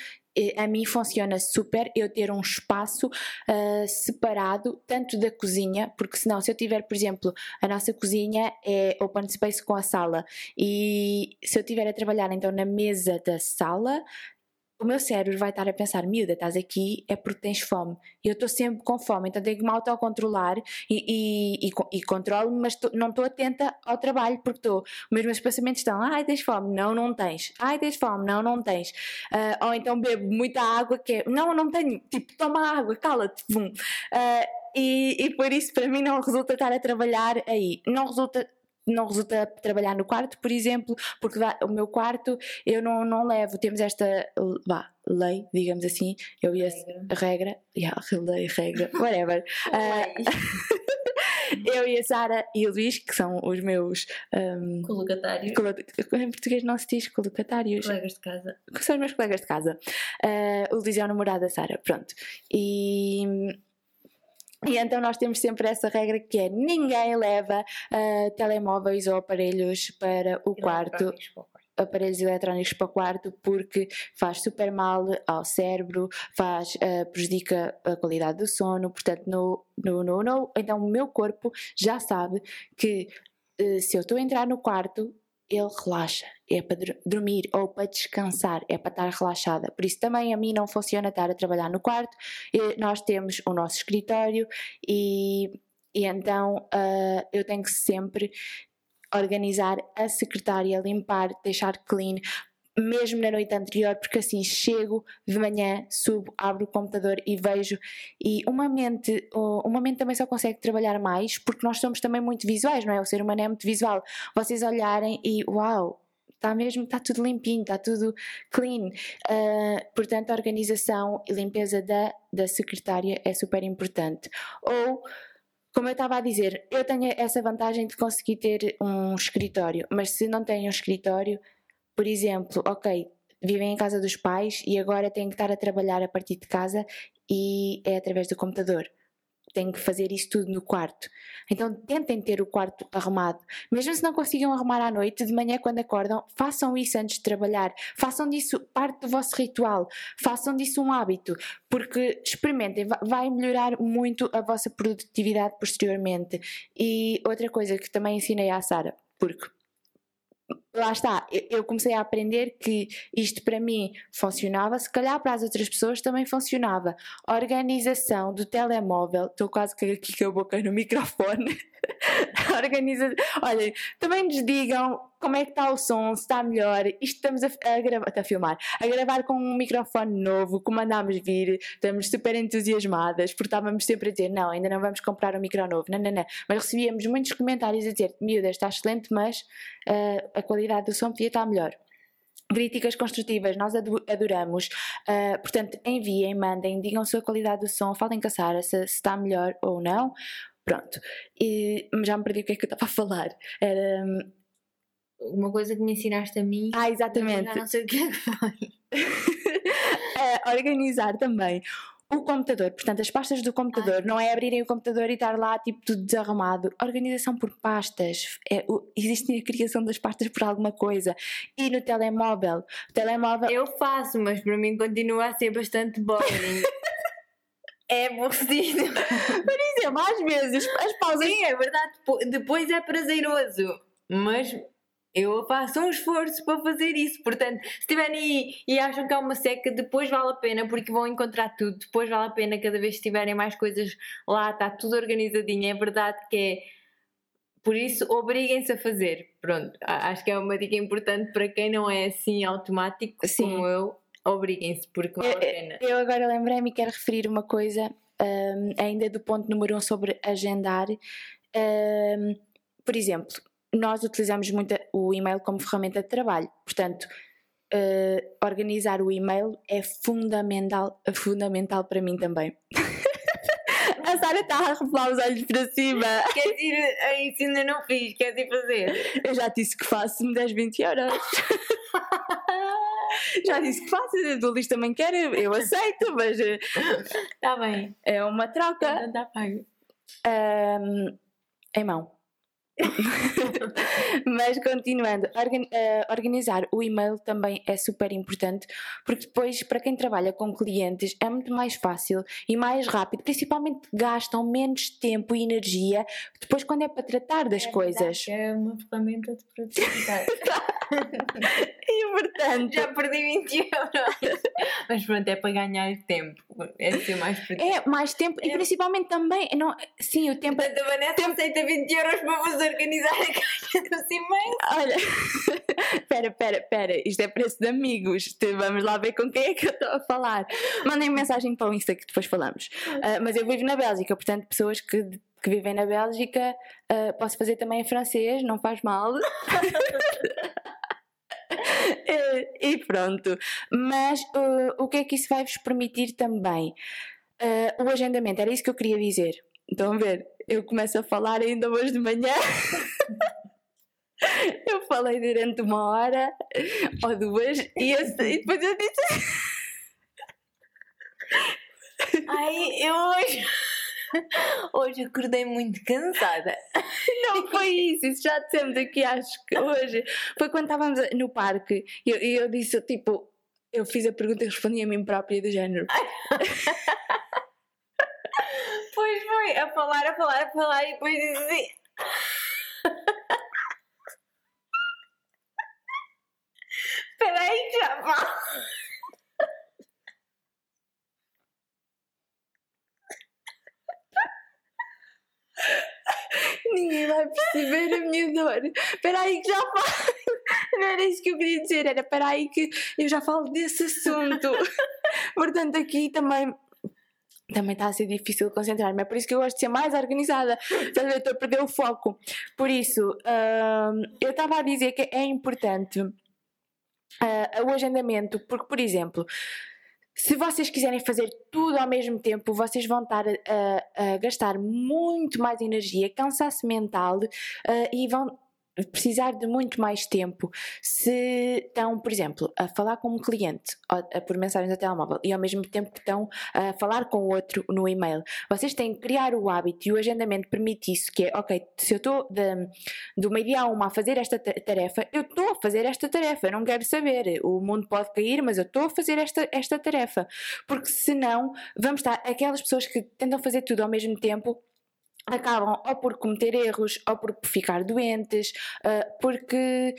Speaker 3: A mim funciona super eu ter um espaço uh, separado tanto da cozinha, porque senão se eu tiver, por exemplo, a nossa cozinha é open space com a sala e se eu estiver a trabalhar então na mesa da sala o meu cérebro vai estar a pensar, miúda, estás aqui é porque tens fome. E eu estou sempre com fome, então tenho que me autocontrolar e, e, e, e controlo-me, mas tô, não estou atenta ao trabalho porque estou. Os meus pensamentos estão, ai, tens fome, não, não tens. Ai, tens fome, não, não tens. Uh, ou então bebo muita água que é, não, não tenho. Tipo, toma água, cala-te. Uh, e, e por isso para mim não resulta estar a trabalhar aí. Não resulta não resulta trabalhar no quarto, por exemplo, porque o meu quarto eu não, não levo, temos esta vá, lei, digamos assim, eu e a regra, regra yeah, *laughs* lei, regra, whatever. *laughs* uh, *laughs* eu e a Sara e o Luís, que são os meus
Speaker 2: um, colocatários.
Speaker 3: Em português não se diz colocatários.
Speaker 2: Colegas de casa.
Speaker 3: São os meus colegas de casa. Uh, o Luís é o namorado da Sara, pronto. E e então nós temos sempre essa regra que é ninguém leva uh, telemóveis ou aparelhos para o quarto aparelhos eletrónicos para o quarto porque faz super mal ao cérebro, faz, uh, prejudica a qualidade do sono, portanto, no, no, no, no, então o meu corpo já sabe que eh, se eu estou a entrar no quarto, ele relaxa, é para dormir ou para descansar, é para estar relaxada. Por isso também a mim não funciona estar a trabalhar no quarto. nós temos o nosso escritório e, e então uh, eu tenho que sempre organizar a secretária, limpar, deixar clean, mesmo na noite anterior, porque assim chego de manhã, subo, abro o computador e vejo. E uma mente, uma mente também só consegue trabalhar mais porque nós somos também muito visuais, não é? O ser humano é muito visual. Vocês olharem e uau, está mesmo, está tudo limpinho, está tudo clean. Uh, portanto, a organização e limpeza da, da secretária é super importante. Ou como eu estava a dizer, eu tenho essa vantagem de conseguir ter um escritório, mas se não tenho um escritório, por exemplo, ok, vivem em casa dos pais e agora têm que estar a trabalhar a partir de casa e é através do computador. Tenho que fazer isso tudo no quarto. Então tentem ter o quarto arrumado. Mesmo se não consigam arrumar à noite, de manhã quando acordam, façam isso antes de trabalhar. Façam disso parte do vosso ritual. Façam disso um hábito. Porque experimentem, vai melhorar muito a vossa produtividade posteriormente. E outra coisa que também ensinei à Sara, porque lá está, eu comecei a aprender que isto para mim funcionava, se calhar para as outras pessoas também funcionava. Organização do telemóvel, estou quase que aqui com a boca no *laughs* microfone. Organiza, olhem, também nos digam como é que está o som, se está melhor. Isto estamos a, a gravar, a filmar, a gravar com um microfone novo, como andámos vir, estamos super entusiasmadas, porque estávamos sempre a dizer, não, ainda não vamos comprar um micro novo, não, não, não. Mas recebíamos muitos comentários a dizer, miúda, está excelente, mas uh, a qualidade do som podia estar melhor. Críticas construtivas, nós adoramos. Uh, portanto, enviem, mandem, digam a sua qualidade do som, falem com a Sara se, se está melhor ou não. Pronto. E já me perdi o que é que eu estava a falar. Era. Hum,
Speaker 2: uma coisa que me ensinaste a mim.
Speaker 3: Ah, exatamente.
Speaker 2: Não sei o que é que foi. *laughs*
Speaker 3: é, organizar também o computador, portanto, as pastas do computador, Ai. não é abrirem o computador e estar lá tipo tudo desarrumado. Organização por pastas, é, o, existe a criação das pastas por alguma coisa. E no telemóvel, o telemóvel.
Speaker 2: Eu faço, mas para mim continua a ser bastante boring. *laughs* é aborrecido.
Speaker 3: Por exemplo, às vezes as pausas.
Speaker 2: Sim, é verdade, depois é prazeroso, mas eu faço um esforço para fazer isso. Portanto, se estiverem aí e acham que é uma seca, depois vale a pena, porque vão encontrar tudo. Depois vale a pena, cada vez que tiverem mais coisas lá, está tudo organizadinho. É verdade que é. Por isso, obriguem-se a fazer. Pronto, acho que é uma dica importante para quem não é assim automático Sim. como eu. Obriguem-se, porque vale a pena.
Speaker 3: Eu agora lembrei-me e quero referir uma coisa, um, ainda do ponto número um sobre agendar. Um, por exemplo, nós utilizamos muito o e-mail como ferramenta de trabalho, portanto, uh, organizar o e-mail é fundamental, fundamental para mim também. *laughs* A Sara está a revelar os olhos para cima.
Speaker 2: Quer ir, isso ainda não fiz, queres ir fazer?
Speaker 3: Eu já disse que faço 10, 20 euros. já disse que faço, a Dulis também quer, eu aceito, mas.
Speaker 2: Está bem.
Speaker 3: É uma troca.
Speaker 2: Não está pago.
Speaker 3: Um, em mão. *laughs* Mas continuando, eh, organizar o e-mail também é super importante, porque depois, para quem trabalha com clientes, é muito mais fácil e mais rápido, principalmente gastam menos tempo e energia depois quando é para tratar das
Speaker 2: é
Speaker 3: coisas.
Speaker 2: É uma ferramenta de produtividade. *laughs*
Speaker 3: e portanto.
Speaker 2: Já perdi 20 euros. Mas pronto, é para ganhar tempo. É ser mais
Speaker 3: produtivo. É, mais tempo é. e principalmente também. Não, sim, o tempo.
Speaker 2: Portanto, a Vanessa tempo... aceita 20 euros para fazer organizar a caixa *laughs* dos e-mails.
Speaker 3: Olha, *laughs* espera, espera, espera, isto é preço de amigos. Vamos lá ver com quem é que eu estou a falar. Mandem mensagem para o Insta que depois falamos. Uh, mas eu vivo na Bélgica, portanto, pessoas que, que vivem na Bélgica, uh, posso fazer também em francês, não faz mal. *laughs* e pronto. Mas uh, o que é que isso vai vos permitir também? o agendamento, era isso que eu queria dizer. Estão a ver? Eu começo a falar ainda hoje de manhã. *laughs* eu falei durante uma hora ou duas e, eu, e depois eu disse.
Speaker 2: Ai, eu hoje. Hoje acordei muito cansada.
Speaker 3: Não foi isso, isso já dissemos aqui, acho que hoje. Foi quando estávamos no parque e eu, eu disse, tipo, eu fiz a pergunta e respondi a mim própria do género. *laughs*
Speaker 2: Pois foi, a falar, a falar, a falar e depois diz assim. *laughs*
Speaker 3: Espera aí, já falo. Ninguém vai perceber a minha dor. Espera aí que já falo. Não era isso que eu queria dizer, era espera aí que eu já falo desse assunto. *laughs* Portanto, aqui também também está a ser difícil concentrar-me. É por isso que eu gosto de ser mais organizada. *laughs* Estou a perder o foco. Por isso, hum, eu estava a dizer que é importante uh, o agendamento, porque, por exemplo, se vocês quiserem fazer tudo ao mesmo tempo, vocês vão estar a, a gastar muito mais energia, cansaço mental uh, e vão precisar de muito mais tempo se estão, por exemplo, a falar com um cliente por mensagens da telemóvel e ao mesmo tempo estão a falar com o outro no e-mail. Vocês têm que criar o hábito e o agendamento permite isso, que é, ok, se eu estou de, meio-dia a uma a fazer esta tarefa, eu estou a fazer esta tarefa, eu não quero saber, o mundo pode cair, mas eu estou a fazer esta, esta tarefa, porque senão vamos estar, aquelas pessoas que tentam fazer tudo ao mesmo tempo acabam ou por cometer erros ou por ficar doentes, uh, porque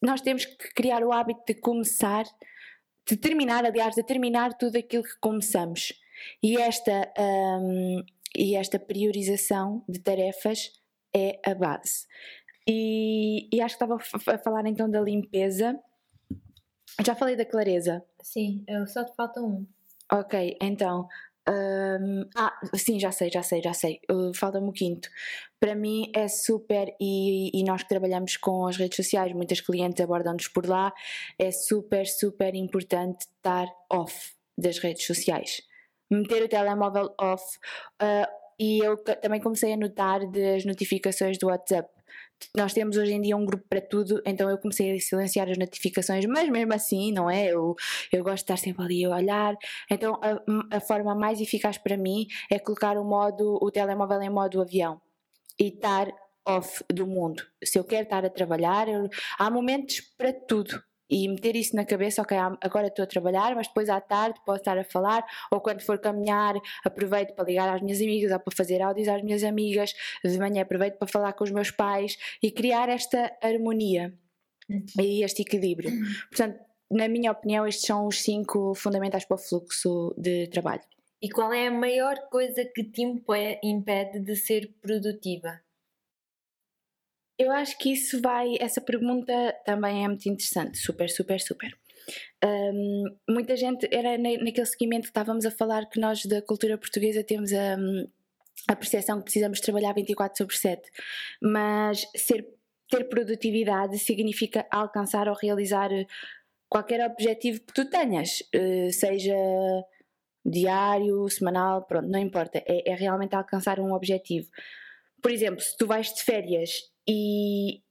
Speaker 3: nós temos que criar o hábito de começar, de terminar, aliás, de terminar tudo aquilo que começamos. E esta, um, e esta priorização de tarefas é a base. E, e acho que estava a falar então da limpeza. Já falei da clareza.
Speaker 2: Sim, só te falta um.
Speaker 3: Ok, então um, ah, sim, já sei, já sei, já sei. Uh, Falta-me o quinto. Para mim é super, e, e, nós que trabalhamos com as redes sociais, muitas clientes abordam-nos por lá, é super, super importante estar off das redes sociais. Meter o telemóvel off. Uh, e eu também comecei a notar das notificações do WhatsApp nós temos hoje em dia um grupo para tudo, então eu comecei a silenciar as notificações, mas mesmo assim, não é? Eu, eu gosto de estar sempre ali a olhar. Então a, a forma mais eficaz para mim é colocar o modo, o telemóvel em modo avião e estar off do mundo. Se eu quero estar a trabalhar, eu, há momentos para tudo e meter isso na cabeça, ok, agora estou a trabalhar, mas depois à tarde posso estar a falar, ou quando for caminhar, aproveito para ligar às minhas amigas, ou para fazer áudios às minhas amigas, de manhã aproveito para falar com os meus pais e criar esta harmonia uhum. e este equilíbrio. Portanto, na minha opinião, estes são os cinco fundamentais para o fluxo de trabalho.
Speaker 2: E qual é a maior coisa que te impede de ser produtiva?
Speaker 3: Eu acho que isso vai. Essa pergunta também é muito interessante, super, super, super. Um, muita gente era naquele seguimento que estávamos a falar que nós da cultura portuguesa temos a, a percepção que precisamos trabalhar 24 sobre 7, mas ser, ter produtividade significa alcançar ou realizar qualquer objetivo que tu tenhas, eh, seja diário, semanal, pronto, não importa, é, é realmente alcançar um objetivo. Por exemplo, se tu vais de férias e,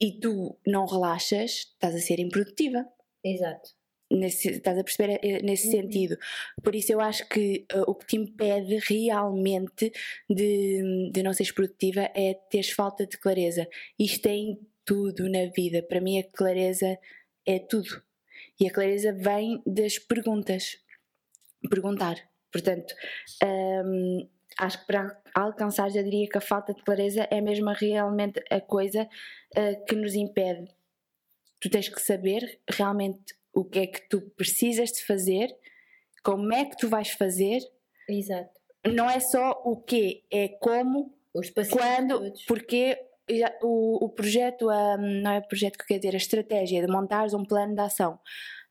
Speaker 3: e tu não relaxas, estás a ser improdutiva.
Speaker 2: Exato.
Speaker 3: Nesse, estás a perceber eh, nesse uhum. sentido. Por isso eu acho que uh, o que te impede realmente de, de não seres produtiva é teres falta de clareza. Isto é em tudo na vida. Para mim a clareza é tudo. E a clareza vem das perguntas. Perguntar. Portanto, um, acho que para alcançar, já diria que a falta de clareza é mesmo realmente a coisa uh, que nos impede. Tu tens que saber realmente o que é que tu precisas de fazer, como é que tu vais fazer.
Speaker 2: Exato.
Speaker 3: Não é só o que, é como, quando, todos. porque o, o projeto, um, não é o projeto que quer dizer, a estratégia de montares um plano de ação.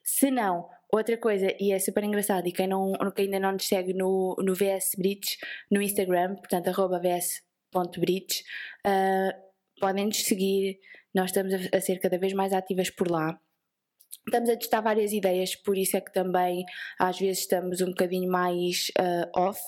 Speaker 3: Se não Outra coisa, e é super engraçado, e quem, não, quem ainda não nos segue no, no VS Bridge, no Instagram, portanto, arroba vs.bridge, uh, podem nos seguir, nós estamos a, a ser cada vez mais ativas por lá. Estamos a testar várias ideias, por isso é que também às vezes estamos um bocadinho mais uh, off,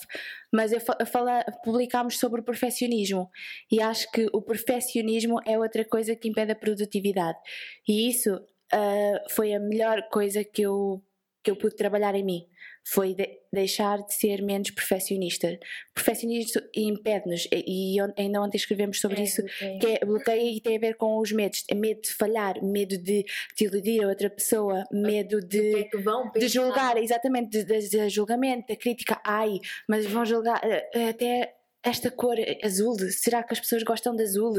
Speaker 3: mas eu fala, publicámos sobre o perfeccionismo e acho que o perfeccionismo é outra coisa que impede a produtividade e isso uh, foi a melhor coisa que eu que eu pude trabalhar em mim foi de deixar de ser menos perfeccionista. Perfeccionismo impede-nos, e ainda ontem escrevemos sobre é, isso, bloqueio. que é bloqueio e tem a ver com os medos. É medo de falhar, medo de, de iludir a outra pessoa, medo de,
Speaker 2: que é
Speaker 3: de julgar, exatamente, de, de, julgamento, da crítica. Ai, mas vão julgar eh, até esta cor azul, será que as pessoas gostam de azul?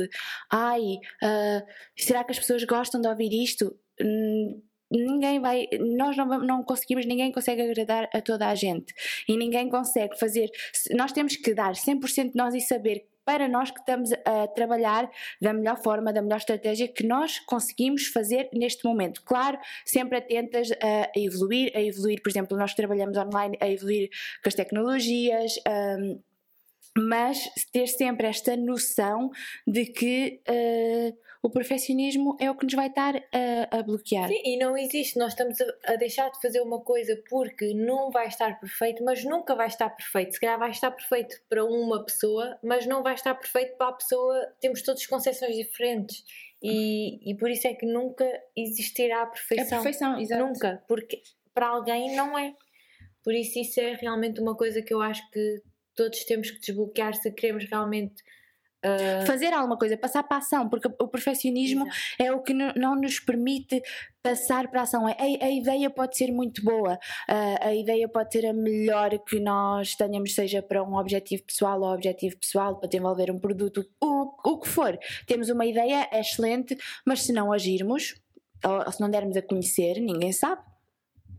Speaker 3: Ai, uh, será que as pessoas gostam de ouvir isto? Hum, ninguém vai, nós não, não conseguimos, ninguém consegue agradar a toda a gente e ninguém consegue fazer, nós temos que dar 100% de nós e saber para nós que estamos a trabalhar da melhor forma, da melhor estratégia que nós conseguimos fazer neste momento. Claro, sempre atentas a evoluir, a evoluir, por exemplo, nós que trabalhamos online, a evoluir com as tecnologias. Um, mas ter sempre esta noção de que uh, o perfeccionismo é o que nos vai estar a, a bloquear.
Speaker 2: Sim, e não existe, nós estamos a, a, deixar de fazer uma coisa porque não vai estar perfeito, mas nunca vai estar perfeito. Se calhar vai estar perfeito para uma pessoa, mas não vai estar perfeito para a pessoa. Temos todas concepções diferentes. E, e por isso é que nunca existirá a perfeição.
Speaker 3: A perfeição, exato.
Speaker 2: Nunca, porque para alguém não é. Por isso, isso é realmente uma coisa que eu acho que todos temos que desbloquear se queremos realmente
Speaker 3: uh... fazer alguma coisa, passar para a ação, porque o perfeccionismo Exato. é o que não nos permite passar para a ação. A, a ideia pode ser muito boa, uh, a ideia pode ser a melhor que nós tenhamos, seja para um objetivo pessoal ou objetivo pessoal, para desenvolver um produto, o, o que for. Temos uma ideia é excelente, mas se não agirmos, ou se não dermos a conhecer, ninguém sabe.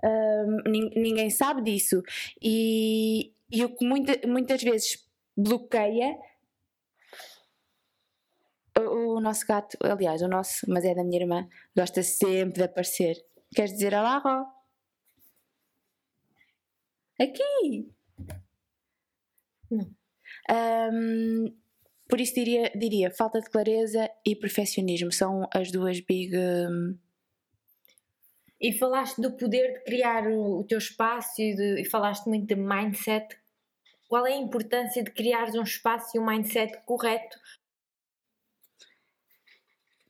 Speaker 3: Uh, ninguém sabe disso e, e o que muita, muitas vezes bloqueia o, o, nosso gato, aliás, o nosso, mas é da minha irmã, gosta sempre de aparecer. Queres dizer olá, Ró? Aqui! Não. Um, por isso diria, diria falta de clareza e perfeccionismo são as duas big. Um...
Speaker 2: E falaste do poder de criar o, o teu espaço e, de, e falaste muito de mindset qual é a importância de criar um espaço e um mindset correto?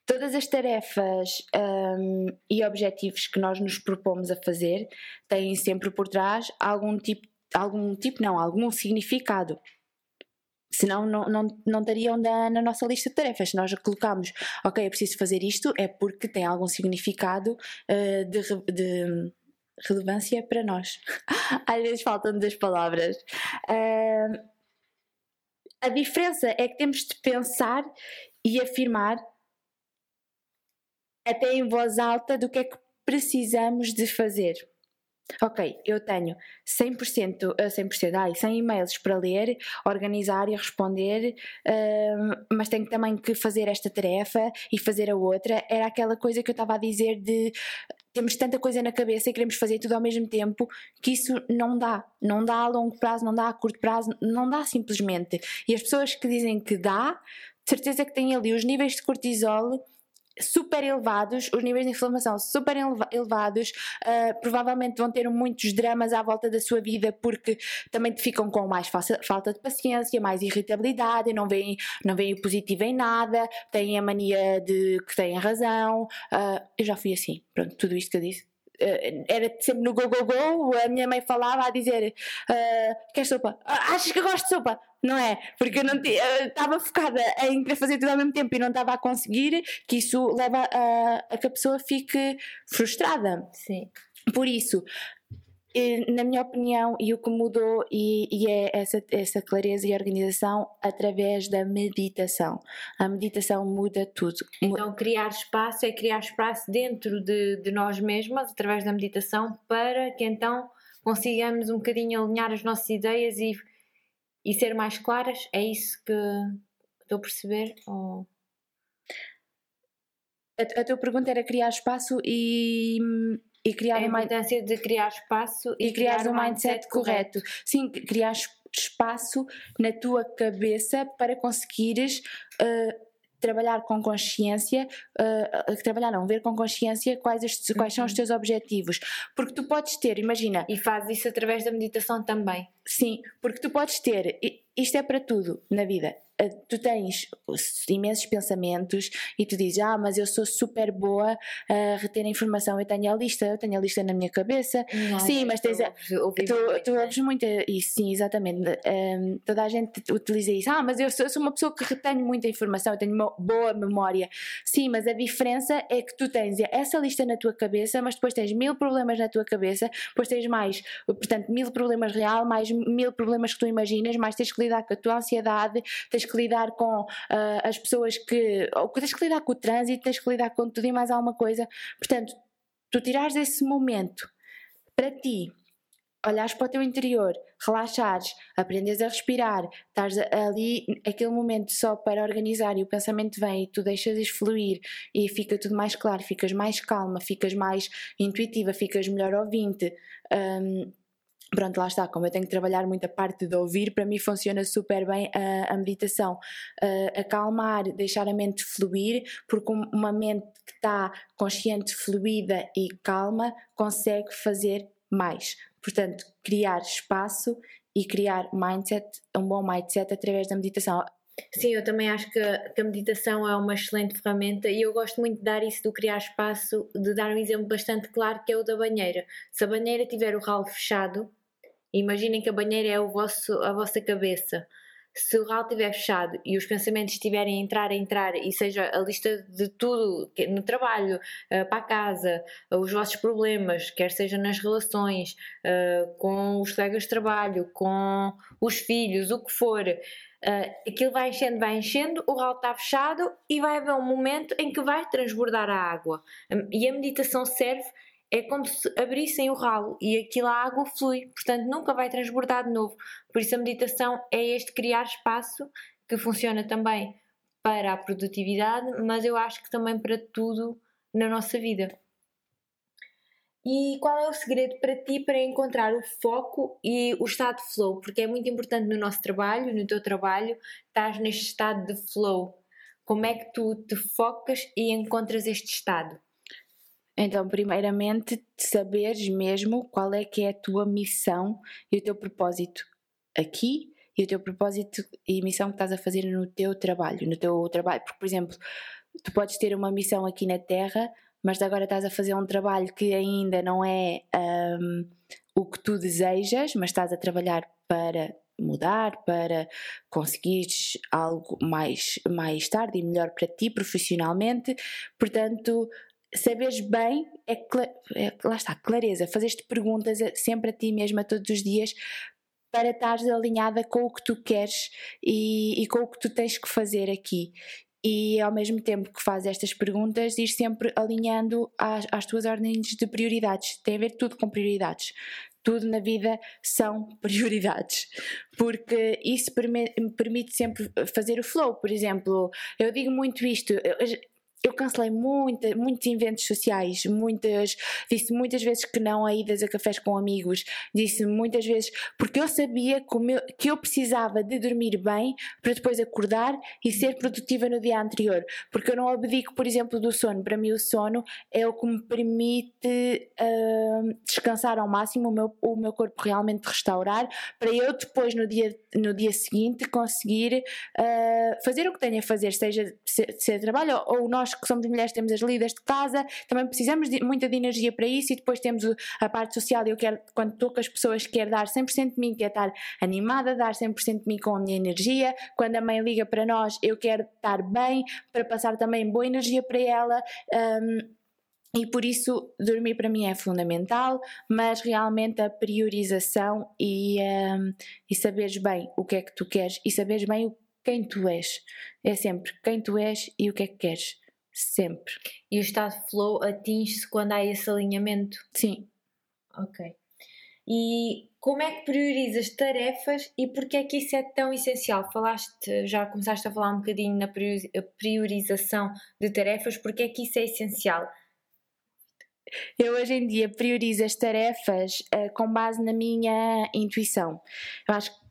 Speaker 3: Todas as tarefas um, e objetivos que nós nos propomos a fazer têm sempre por trás algum tipo, algum tipo não, algum significado. Senão não, não, não estariam na, na nossa lista de tarefas. Se nós colocamos, ok, eu preciso fazer isto, é porque tem algum significado uh, de, de relevância para nós. *laughs* Às vezes faltam-nos as palavras. Uh, a diferença é que temos de pensar e afirmar até em voz alta do que é que precisamos de fazer. Ok, eu tenho 100%, 100% ai, 100 e-mails para ler, organizar e responder, uh, mas tenho também que fazer esta tarefa e fazer a outra. Era aquela coisa que eu estava a dizer de temos tanta coisa na cabeça e queremos fazer tudo ao mesmo tempo que isso não dá. Não dá a longo prazo, não dá a curto prazo, não dá simplesmente. E as pessoas que dizem que dá, certeza que têm ali os níveis de cortisol super elevados, os níveis de inflamação super elevados, uh, provavelmente vão ter muitos dramas à volta da sua vida porque também ficam com mais falta de paciência, mais irritabilidade, não veem, não veem o positivo em nada, têm a mania de que têm razão. Uh, eu já fui assim, pronto, tudo isto que eu disse Uh, era sempre no go, go, go, a minha mãe falava a dizer uh, queres sopa? Achas que eu gosto de sopa? Não é? Porque eu não estava focada em querer fazer tudo ao mesmo tempo e não estava a conseguir, que isso leva a, a que a pessoa fique frustrada.
Speaker 2: Sim.
Speaker 3: Por isso, na minha opinião, e o que mudou e, e, é essa, essa clareza e organização através da meditação. A meditação muda tudo.
Speaker 2: Então, criar espaço é criar espaço dentro de, de nós mesmas, através da meditação, para que então consigamos um bocadinho alinhar as nossas ideias e, e ser mais claras. É isso que estou a perceber? Ou...
Speaker 3: A, a tua pergunta era criar espaço e
Speaker 2: e criar a importância de criar espaço
Speaker 3: e, e criar, criar um mindset, mindset correto. correto. Sim, criar espaço na tua cabeça para conseguires uh, trabalhar com consciência, uh, trabalhar não, ver com consciência quais, os, quais são os uhum. teus objetivos. Porque tu podes ter, imagina.
Speaker 2: E fazes isso através da meditação também.
Speaker 3: Sim, porque tu podes ter, isto é para tudo na vida, tu tens imensos pensamentos e tu dizes, ah, mas eu sou super boa a reter a informação, eu tenho a lista, eu tenho a lista na minha cabeça. Não, sim, mas tens a, tu, tu ouves muito isso, sim, exatamente. Um, toda a gente utiliza isso, ah, mas eu sou, eu sou, uma pessoa que retenho muita informação, eu tenho uma boa memória. Sim, mas a diferença é que tu tens essa lista na tua cabeça, mas depois tens mil problemas na tua cabeça, depois tens mais, portanto, mil problemas real, mais mil problemas que tu imaginas, mais tens que lidar com a tua ansiedade, tens que lidar com uh, as pessoas que. Ou tens que lidar com o trânsito, tens que lidar com tudo e mais alguma coisa. Portanto, tu tirares esse momento para ti, olhares para o teu interior, relaxares, aprendes a respirar, estás ali aquele momento só para organizar e o pensamento vem e tu deixas fluir e fica tudo mais claro, ficas mais calma, ficas mais intuitiva, ficas melhor ouvinte. Um, Pronto, lá está, como eu tenho que trabalhar muita parte de ouvir, para mim funciona super bem a, a meditação. Uh, acalmar, deixar a mente fluir, porque uma mente que está consciente, fluida e calma consegue fazer mais. Portanto, criar espaço e criar mindset, um bom mindset através da meditação.
Speaker 2: Sim, eu também acho que, que, a meditação é uma excelente ferramenta e eu gosto muito de dar isso do criar espaço, de dar um exemplo bastante claro que é o da banheira. Se a banheira tiver o ralo fechado, imaginem que a banheira é vosso, a vossa cabeça se o RAL estiver fechado e os pensamentos estiverem a entrar, a entrar, e seja a lista de tudo no trabalho, eh, para a casa, os vossos problemas, quer seja nas relações, eh, com os colegas de trabalho, com os filhos, o que for, eh, aquilo vai enchendo, vai enchendo, o RAL está fechado e vai haver um momento em que vai transbordar a água. E a meditação serve é como se abrissem o ralo e aquilo a água flui, portanto nunca vai transbordar de novo. Por isso a meditação é este criar espaço que funciona também para a produtividade, mas eu acho que também para tudo na nossa vida. E qual é o segredo para ti para encontrar o foco e o estado de flow? Porque é muito importante no nosso trabalho, no teu trabalho, estás neste estado de flow. Como é que tu te focas e encontras este estado?
Speaker 3: Então, primeiramente, saberes mesmo qual é que é a tua missão e o teu propósito aqui e o teu propósito e missão que estás a fazer no teu trabalho, no teu trabalho. Porque, por exemplo, tu podes ter uma missão aqui na Terra, mas agora estás a fazer um trabalho que ainda não é um, o que tu desejas, mas estás a trabalhar para mudar, para conseguires algo mais, mais tarde e melhor para ti profissionalmente. Portanto, saberes bem é, é lá está, clareza, fazer-te perguntas sempre a ti mesma todos os dias para estares alinhada com o que tu queres e, e, com o que tu tens que fazer aqui. E ao mesmo tempo que fazes estas perguntas, ir sempre alinhando às, às tuas ordens de prioridades. Tem a ver tudo com prioridades. Tudo na vida são *laughs* prioridades, porque isso permite sempre fazer o flow. Por exemplo, eu digo muito isto, eu cancelei muita, muitos eventos sociais, muitas, disse muitas vezes que não a idas a cafés com amigos, disse muitas vezes porque eu sabia que, eu, que eu precisava de dormir bem para depois acordar e ser produtiva no dia anterior, porque eu não abdico, por exemplo, do sono. Para mim, o sono é o que me permite uh, descansar ao máximo, o meu, o meu corpo realmente restaurar, para eu depois, no dia, no dia seguinte, conseguir uh, fazer o que tenho a fazer, seja ser, ser trabalho ou nós que somos mulheres temos as líderes de casa, também precisamos de muita de energia para isso e depois temos a parte social. Eu quero, quando estou com as pessoas, quero dar 100% de mim, quero estar animada, dar 100% de mim com a minha energia. Quando a mãe liga para nós, eu quero estar bem, para passar também boa energia para ela. Um, e por isso dormir para mim é fundamental, mas realmente a priorização e, um, e saberes bem o que é que tu queres e saberes bem quem tu és. É sempre quem tu és e o que é que queres. Sempre.
Speaker 2: E o estado de flow atinge-se quando há esse alinhamento?
Speaker 3: Sim.
Speaker 2: Ok. E como é que priorizas tarefas e porquê é que isso é tão essencial? Falaste, já começaste a falar um bocadinho na priorização de tarefas, porquê é que isso é essencial?
Speaker 3: Eu hoje em dia priorizo as tarefas uh, com base na minha intuição. Eu acho que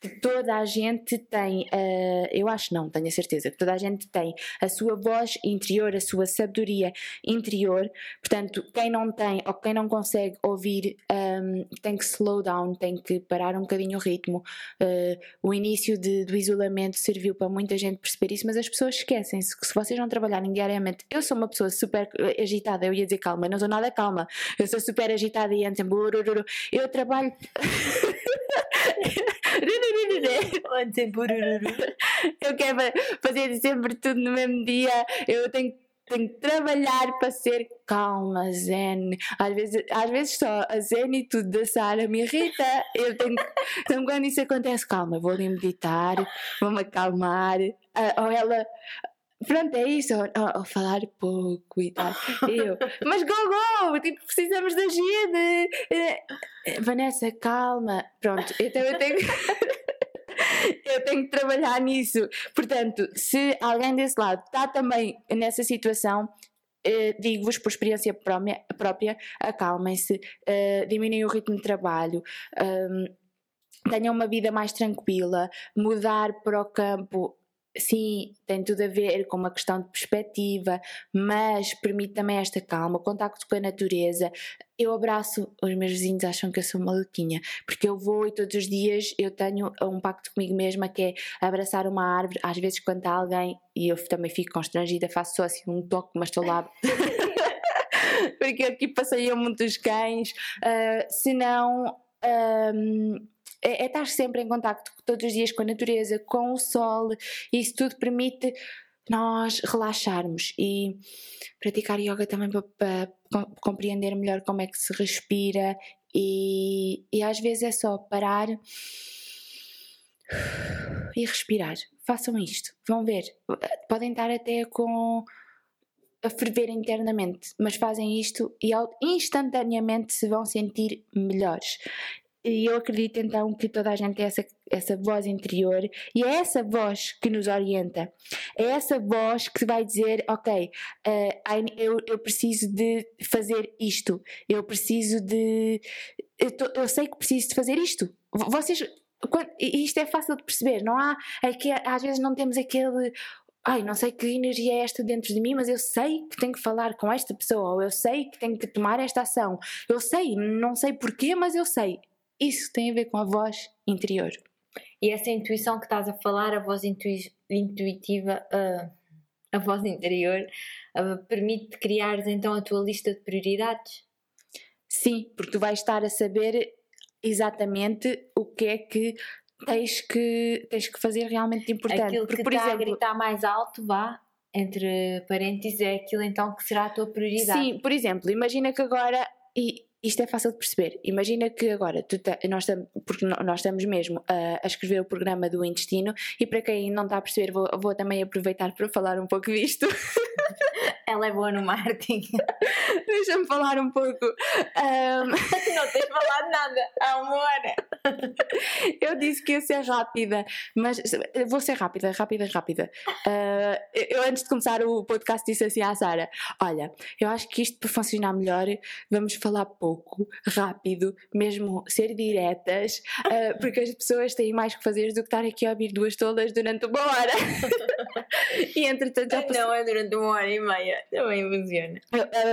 Speaker 3: que toda a gente tem, uh, eu acho não, tenho a certeza, que toda a gente tem a sua voz interior, a sua sabedoria interior, portanto, quem não tem ou quem não consegue ouvir um, ehm, tem que slow down, tem que parar um bocadinho o ritmo. Uh, o início de, do isolamento serviu para muita gente perceber isso, mas as pessoas esquecem-se que se vocês não trabalharem diariamente, eu sou uma pessoa super agitada, eu ia dizer calma, não sou nada calma, eu sou super agitada e antes eu trabalho. *laughs* *laughs* Eu quero fazer sempre tudo no mesmo dia. Eu tenho tenho que trabalhar para ser calma, zen. Às vezes, às vezes só a zen e tudo da Sara me irrita. Eu tenho então quando isso acontece, calma, vou ali meditar, vou-me acalmar. Uh, ou ela, pronto, é isso, ou, falar pouco e tal. eu, *laughs* mas go, go, tipo, precisamos de agir. De... Vanessa, calma. Pronto, então eu tenho. *laughs* eu tenho que trabalhar nisso. Portanto, se alguém desse lado está também nessa situação, Uh, digo-vos por experiência própria, acalmem-se, uh, diminuem o ritmo de trabalho, um, tenham uma vida mais tranquila, mudar para o campo sim, tem tudo a ver com uma questão de perspectiva, mas permite também esta calma, contacto com a natureza. Eu abraço, os meus vizinhos acham que eu sou maluquinha, porque eu vou e todos os dias eu tenho um pacto comigo mesma que é abraçar uma árvore, às vezes quando há alguém, e eu também fico constrangida, faço só assim um toque, mas estou lá. *laughs* porque aqui passeiam muitos cães, uh, se não. Um, é, é estar sempre em contacto todos os dias com a natureza, com o sol, e isso tudo permite nós relaxarmos e praticar yoga também para, para, compreender melhor como é que se respira e, e às vezes é só parar e respirar. Façam isto, vão ver. Podem estar até com a ferver internamente, mas fazem isto e instantaneamente se vão sentir melhores. E eu acredito então que toda a gente tem essa, essa voz interior e é essa voz que nos orienta. É essa voz que vai dizer: Ok, uh, eu, eu preciso de fazer isto, eu preciso de. Eu, eu sei que preciso de fazer isto. Vocês. Quando, isto é fácil de perceber, não há. Que às vezes não temos aquele ai, não sei que energia é esta dentro de mim, mas eu sei que tenho que falar com esta pessoa, ou eu sei que tenho que tomar esta ação. Eu sei, não sei porquê, mas eu sei. Isso tem a ver com a voz interior.
Speaker 2: E essa intuição que estás a falar, a voz intui intuitiva, uh, a voz interior, uh, permite criar então a tua lista de prioridades?
Speaker 3: Sim, porque tu vais estar a saber exatamente o que é que tens que, tens que fazer realmente importante.
Speaker 2: Aquilo porque, que por está exemplo, a gritar mais alto, vá, entre parênteses, é aquilo então que será a tua prioridade.
Speaker 3: Sim, por exemplo, imagina que agora, e isto é fácil de perceber. Imagina que agora, nós, porque nós estamos mesmo a, a, escrever o programa do intestino, e para quem não está a perceber, vou, vou também aproveitar para falar um pouco disto. *laughs*
Speaker 2: Ela é boa no marketing. *laughs*
Speaker 3: Deixa-me falar um pouco. Um... *laughs*
Speaker 2: não tens falado nada há uma hora.
Speaker 3: Eu disse que ia ser rápida, mas vou ser rápida, rápida, rápida. Uh, eu, antes de começar o podcast, disse assim à Sara: Olha, eu acho que isto para funcionar melhor, vamos falar pouco, rápido, mesmo ser diretas, uh, porque as pessoas têm mais que fazer do que estar aqui a ouvir duas tolas durante uma hora. *laughs*
Speaker 2: e entretanto já passou... Não é durante uma hora e meia, também funciona.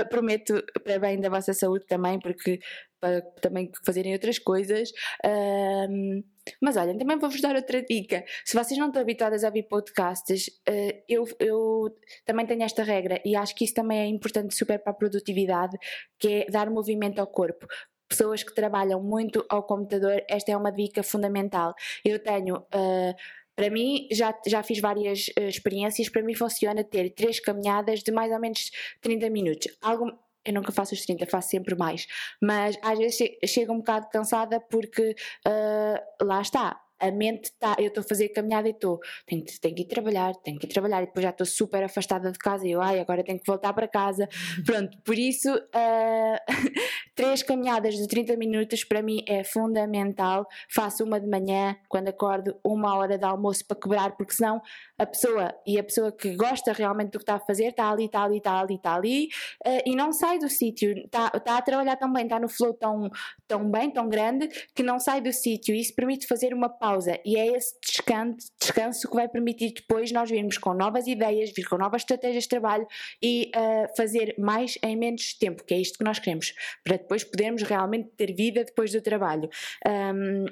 Speaker 3: Prometo para bem da vossa saúde também, porque para também fazerem outras coisas. Um, mas olhem, também vou-vos dar outra dica. Se vocês não estão habituadas a ouvir podcasts, uh, eu, eu também tenho esta regra e acho que isso também é importante super para a produtividade, que é dar movimento ao corpo pessoas que trabalham muito ao computador, esta é uma dica fundamental. Eu tenho. Uh, para mim, já, já fiz várias uh, experiências, para mim funciona ter três caminhadas de mais ou menos 30 minutos. Algo, eu nunca faço os 30, faço sempre mais. Mas às vezes chego um bocado cansada porque uh, lá está, a mente está, eu estou a fazer caminhada e estou, tenho, tenho que ir trabalhar, tenho que ir trabalhar, e depois já estou super afastada de casa e eu, ai, agora tenho que voltar para casa. Pronto, por isso, uh, *laughs* três caminhadas de 30 minutos para mim é fundamental. Faço uma de manhã, quando acordo, uma hora de almoço para quebrar, porque senão a pessoa e a pessoa que gosta realmente do que está a fazer está ali, está ali, está ali, está ali uh, e não sai do sítio, está, está a trabalhar tão bem, está no flow tão, tão bem, tão grande, que não sai do sítio. Isso permite fazer uma pausa e é esse descanso, descanso que vai permitir depois nós virmos com novas ideias, vir com novas estratégias de trabalho e uh, fazer mais em menos tempo, que é isto que nós queremos, para depois podermos realmente ter vida depois do trabalho. Um,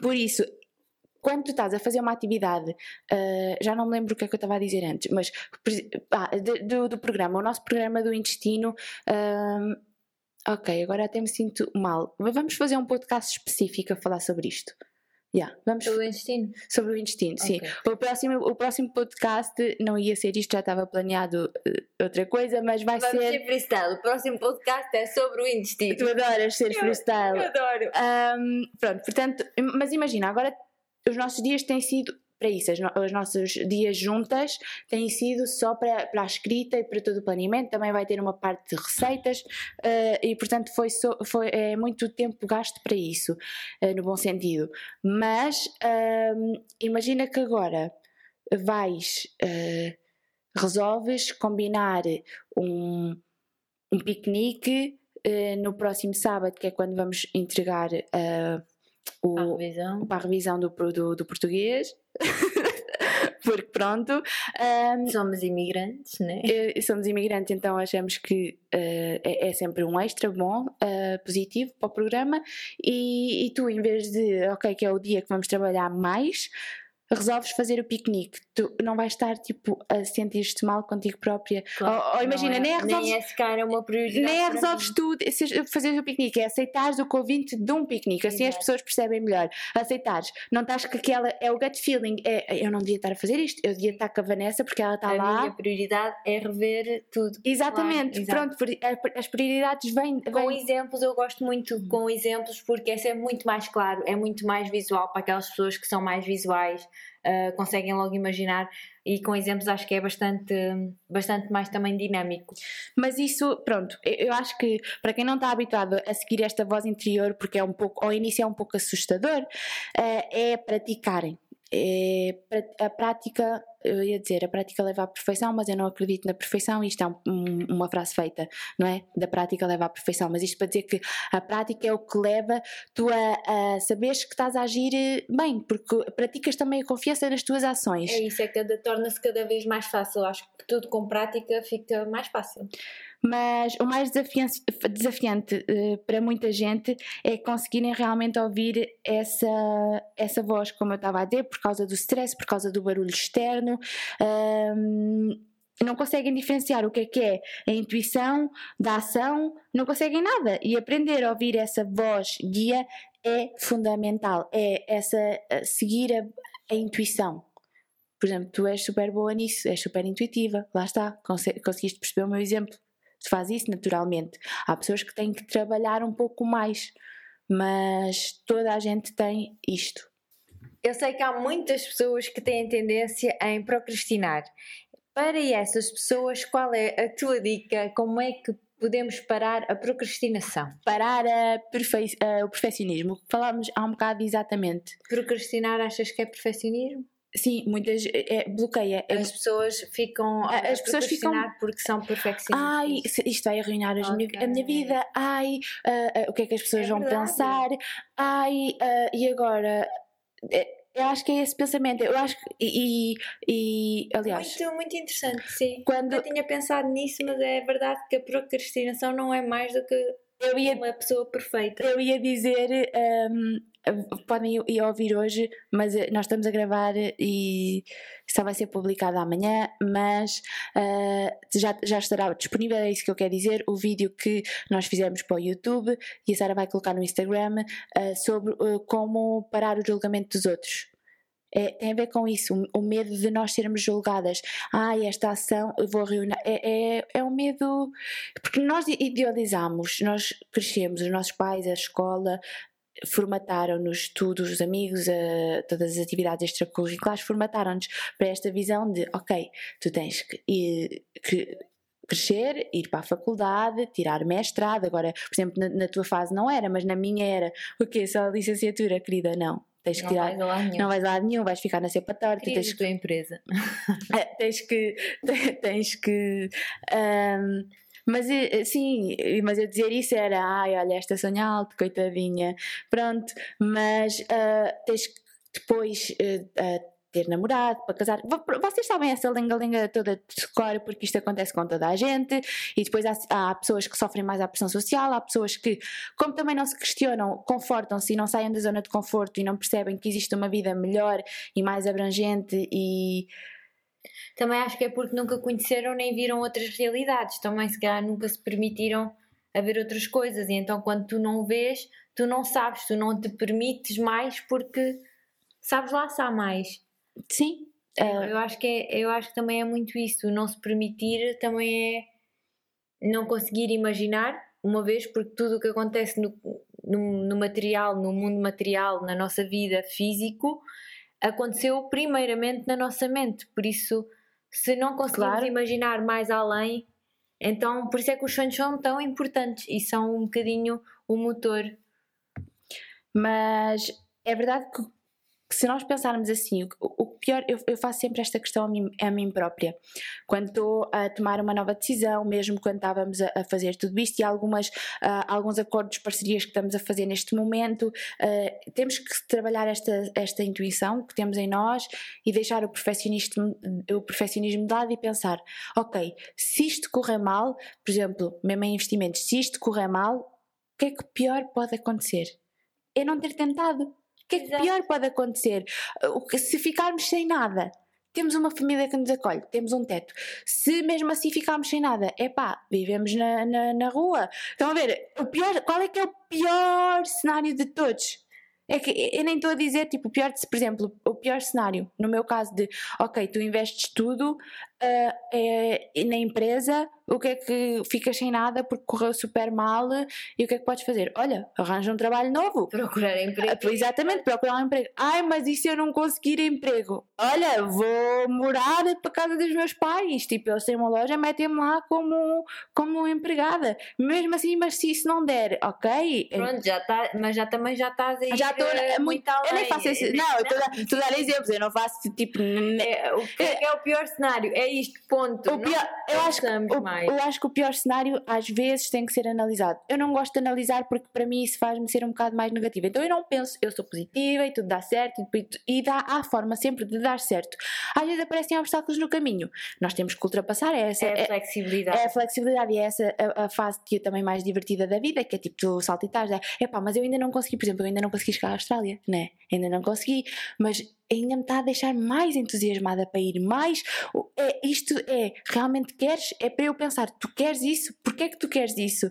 Speaker 3: por isso, quando tu estás a fazer uma atividade, uh, já não me lembro o que é que eu estava a dizer antes, mas ah, do, do, programa, o nosso programa do intestino. Ok, agora até me sinto mal. Vamos fazer um podcast específico a falar sobre isto. Yeah, vamos
Speaker 2: sobre o intestino?
Speaker 3: Sobre o intestino, okay. sim. O próximo, o próximo podcast não ia ser isto, já estava planeado uh, outra coisa, mas vai
Speaker 2: vamos
Speaker 3: ser.
Speaker 2: ser freestyle. O próximo podcast é sobre o intestino.
Speaker 3: Tu adoras ser
Speaker 2: eu,
Speaker 3: freestyle.
Speaker 2: Eu adoro.
Speaker 3: Um, pronto, portanto, mas imagina, agora os nossos dias têm sido para isso. As no- os nossos dias juntas têm sido só para, para a escrita e para todo o planeamento. Também vai ter uma parte de receitas eh, e, portanto, foi, só- foi é muito tempo gasto para isso, eh, no bom sentido. Mas ahm, imagina que agora vais, eh, resolves combinar um, um piquenique no próximo sábado, que é quando vamos entregar eh, o,
Speaker 2: À revisão.
Speaker 3: para a revisão do, do, do português. *laughs* Porque pronto, ahm,
Speaker 2: Somos imigrantes, né?
Speaker 3: eh, somos imigrantes, então achamos que eh, é, é sempre um extra bom, eh, positivo para o programa. E, e tu, em vez de, ok, que é o dia que vamos trabalhar mais, resolves fazer o piquenique. Tu não vais estar tipo a sentir-te mal contigo própria.
Speaker 2: Claro,
Speaker 3: ou, ou imagina,
Speaker 2: não é,
Speaker 3: nem é resolves.
Speaker 2: nem é sequer uma prioridade.
Speaker 3: Nem é resolves
Speaker 2: mim.
Speaker 3: tu se- fazer o piquenique, é aceitares o convite de um piquenique, assim as
Speaker 2: Exato.
Speaker 3: pessoas percebem melhor. Aceitares, não estás com aquela, é o gut feeling, é eu não devia estar a fazer isto, eu devia estar com a Vanessa porque ela está
Speaker 2: A
Speaker 3: lá.
Speaker 2: minha prioridade é rever tudo.
Speaker 3: Exatamente,
Speaker 2: Claro,
Speaker 3: pronto, a- as prioridades vêm.
Speaker 2: Com
Speaker 3: vêm-
Speaker 2: exemplos, eu gosto muito com exemplos porque é sempre muito mais claro, é muito mais visual para aquelas pessoas que são mais visuais, ah, conseguem logo imaginar e com exemplos acho que é bastante, bastante mais também dinâmico.
Speaker 3: Mas isso, pronto, eu acho que para quem não está habituado a seguir esta voz interior, porque é um pouco, ao início é um pouco assustador, eh, é praticarem. É, a prática, eu ia dizer, a prática leva à perfeição, mas eu não acredito na perfeição. Isto é um- um- uma frase feita, não é? Da prática leva à perfeição. Mas isto para dizer que a prática é o que leva tu a, a saberes que estás a agir eh, bem, porque praticas também a confiança nas tuas ações.
Speaker 2: É isso, é que torna-se cada vez mais fácil. Acho que tudo com prática fica mais fácil.
Speaker 3: Mas o mais desafiante, desafiante eh, para muita gente é conseguirem realmente ouvir essa, essa voz, como eu estava a dizer, por causa do stress, por causa do barulho externo. ahm, não conseguem diferenciar o que é que é a intuição da ação, não conseguem nada. E aprender a ouvir essa voz guia é fundamental. É essa seguir a, a intuição. Por exemplo, tu és super boa nisso, és super intuitiva, lá está, conse- conseguiste perceber o meu exemplo. Tu fazes isso naturalmente. Há pessoas que têm que trabalhar um pouco mais, mas toda a gente tem isto.
Speaker 1: Eu sei que há muitas pessoas que têm tendência em procrastinar. Para essas pessoas, qual é a tua dica? Como é que podemos parar a procrastinação?
Speaker 3: Parar a perfe- o perfeccionismo, falámos há um bocado exatamente.
Speaker 1: Procrastinar achas que é perfeccionismo?
Speaker 3: Sim, muitas. É, bloqueia. É-
Speaker 1: As pessoas ficam a,
Speaker 3: As pessoas ficam-
Speaker 1: porque são perfeccionistas.
Speaker 3: Ai, isto vai arruinar as minha- a minha vida. Ai, ah, ah, o que é que as pessoas
Speaker 1: É
Speaker 3: vão
Speaker 1: verdade.
Speaker 3: pensar? Ai, ah, e agora? É, Eu acho que é esse pensamento. Eu acho que. E, e- aliás,
Speaker 1: Muito, muito interessante, sim.
Speaker 3: quando
Speaker 1: Eu tinha pensado nisso, mas é verdade que a procrastinação não é mais do que
Speaker 3: eu ia
Speaker 1: uma pessoa perfeita.
Speaker 3: Eu ia dizer, hum, podem ir ouvir hoje, mas eh, nós estamos a gravar e só vai ser publicado amanhã, mas ah, já, já estará disponível, é isso que eu quero dizer, o vídeo que nós fizemos para o YouTube e a Sara vai colocar no Instagram ah, sobre ah, como parar o julgamento dos outros. É, tem a ver com isso, o, medo de nós sermos julgadas. Ai, esta ação, eu vou reunir. É, é, é um medo. Porque nós idealizamos, nós crescemos, os nossos pais, a escola, formataram-nos, tudo, os amigos, a- todas as atividades extracurriculares, formataram-nos para esta visão de: ok, tu tens que, ir, que crescer, ir para a faculdade, tirar mestrado. Agora, por exemplo, na, na tua fase não era, mas na minha era: o quê? Só a licenciatura, querida? Não. Tens que
Speaker 2: Não
Speaker 3: tirar.
Speaker 2: vais.
Speaker 3: Não vais lado nenhum, vais ficar na cepa torta,
Speaker 2: Crias
Speaker 3: tens
Speaker 2: a tua empresa. *laughs*
Speaker 3: é, tens que *laughs* tens que ahm, mas eh, sim, mas eu dizer isso era ai, olha, esta sonha alto, coitadinha. Pronto, mas ah, tens depois eh, ah, ter namorado para casar, Vo- vocês sabem essa lenga-lenga toda de cor porque isto acontece com toda a gente e depois há, há pessoas que sofrem mais à pressão social, há pessoas que como também não se questionam, confortam-se e não saem da zona de conforto e não percebem que existe uma vida melhor e mais abrangente e
Speaker 2: Também acho que é porque nunca conheceram nem viram outras realidades. Também se calhar nunca se permitiram a ver outras coisas. E então quando tu não vês, tu não sabes, tu não te permites mais porque sabes lá se há mais.
Speaker 3: Sim.
Speaker 2: Eu-
Speaker 3: ah,
Speaker 2: Eu acho que é, eu acho que também é muito isso. Não se permitir também é não conseguir imaginar, uma vez, porque tudo o que acontece no, no, no material, no mundo material, na nossa vida físico, aconteceu primeiramente na nossa mente. Por isso, se não conseguimos
Speaker 3: Claro.
Speaker 2: imaginar mais além, então por isso é que os sonhos são tão importantes e são um bocadinho o motor.
Speaker 3: Mas é verdade que, se nós pensarmos assim, o, o pior, eu, eu faço sempre esta questão a mim, a mim própria. Quando estou a tomar uma nova decisão, mesmo quando estávamos a, a fazer tudo isto e algumas, ah, alguns acordos, parcerias que estamos a fazer neste momento, ah, temos que trabalhar esta, esta intuição que temos em nós e deixar o perfeccionismo, o perfeccionismo de lado e pensar: ok, se isto correr mal, por exemplo, mesmo em investimentos, se isto correr mal, o que é que pior pode acontecer? é não ter tentado. O que é que
Speaker 2: Exato.
Speaker 3: pior pode acontecer? Que- Se ficarmos sem nada, temos uma família que nos acolhe, temos um teto. Se mesmo assim ficarmos sem nada, é pá, vivemos na, na, na rua. Estão a ver? O pior, qual é que é o pior cenário de todos? É que eu nem estou a dizer, tipo, o pior, por exemplo, o pior cenário, no meu caso de, ok, tu investes tudo é, na empresa, o que é que ficas sem nada porque correu super mal e o que é que podes fazer? Olha, arranja um trabalho novo.
Speaker 2: Procurar emprego.
Speaker 3: Ah, Exatamente, procurar um emprego. Ai, mas e se eu não conseguir emprego? Olha, vou morar para casa dos meus pais. Tipo, eles têm uma loja, metem-me lá como, como empregada. Mesmo assim, mas se isso não der, ok?
Speaker 2: Pronto, já tá, mas já também já estás a ir
Speaker 3: Já estou
Speaker 2: eh,
Speaker 3: muito.
Speaker 2: além.
Speaker 3: Eu nem faço isso. Não, estou a dar- exemplos. Eu não faço tipo.
Speaker 2: É, o que é, é o pior cenário? É isto, ponto.
Speaker 3: O pior, eu, acho que, o- eu acho que o pior cenário às vezes tem que ser analisado. Eu não gosto de analisar porque para mim isso faz-me ser um bocado mais negativa. Então eu não penso, eu sou positiva e tudo dá certo e, e dá há forma sempre de dar certo. Às vezes aparecem obstáculos no caminho. Nós temos que ultrapassar essa.
Speaker 2: é a
Speaker 3: é-
Speaker 2: flexibilidade.
Speaker 3: é a flexibilidade e é essa a, a fase que é também mais divertida da vida, que é tipo tu saltitares, é epá, mas eu ainda não consegui, por exemplo, eu ainda não consegui chegar à Austrália, né? Ainda não consegui, mas ainda me está a deixar mais entusiasmada para ir mais. É, isto é, realmente queres? É para eu pensar, tu queres isso? Porquê é que tu queres isso?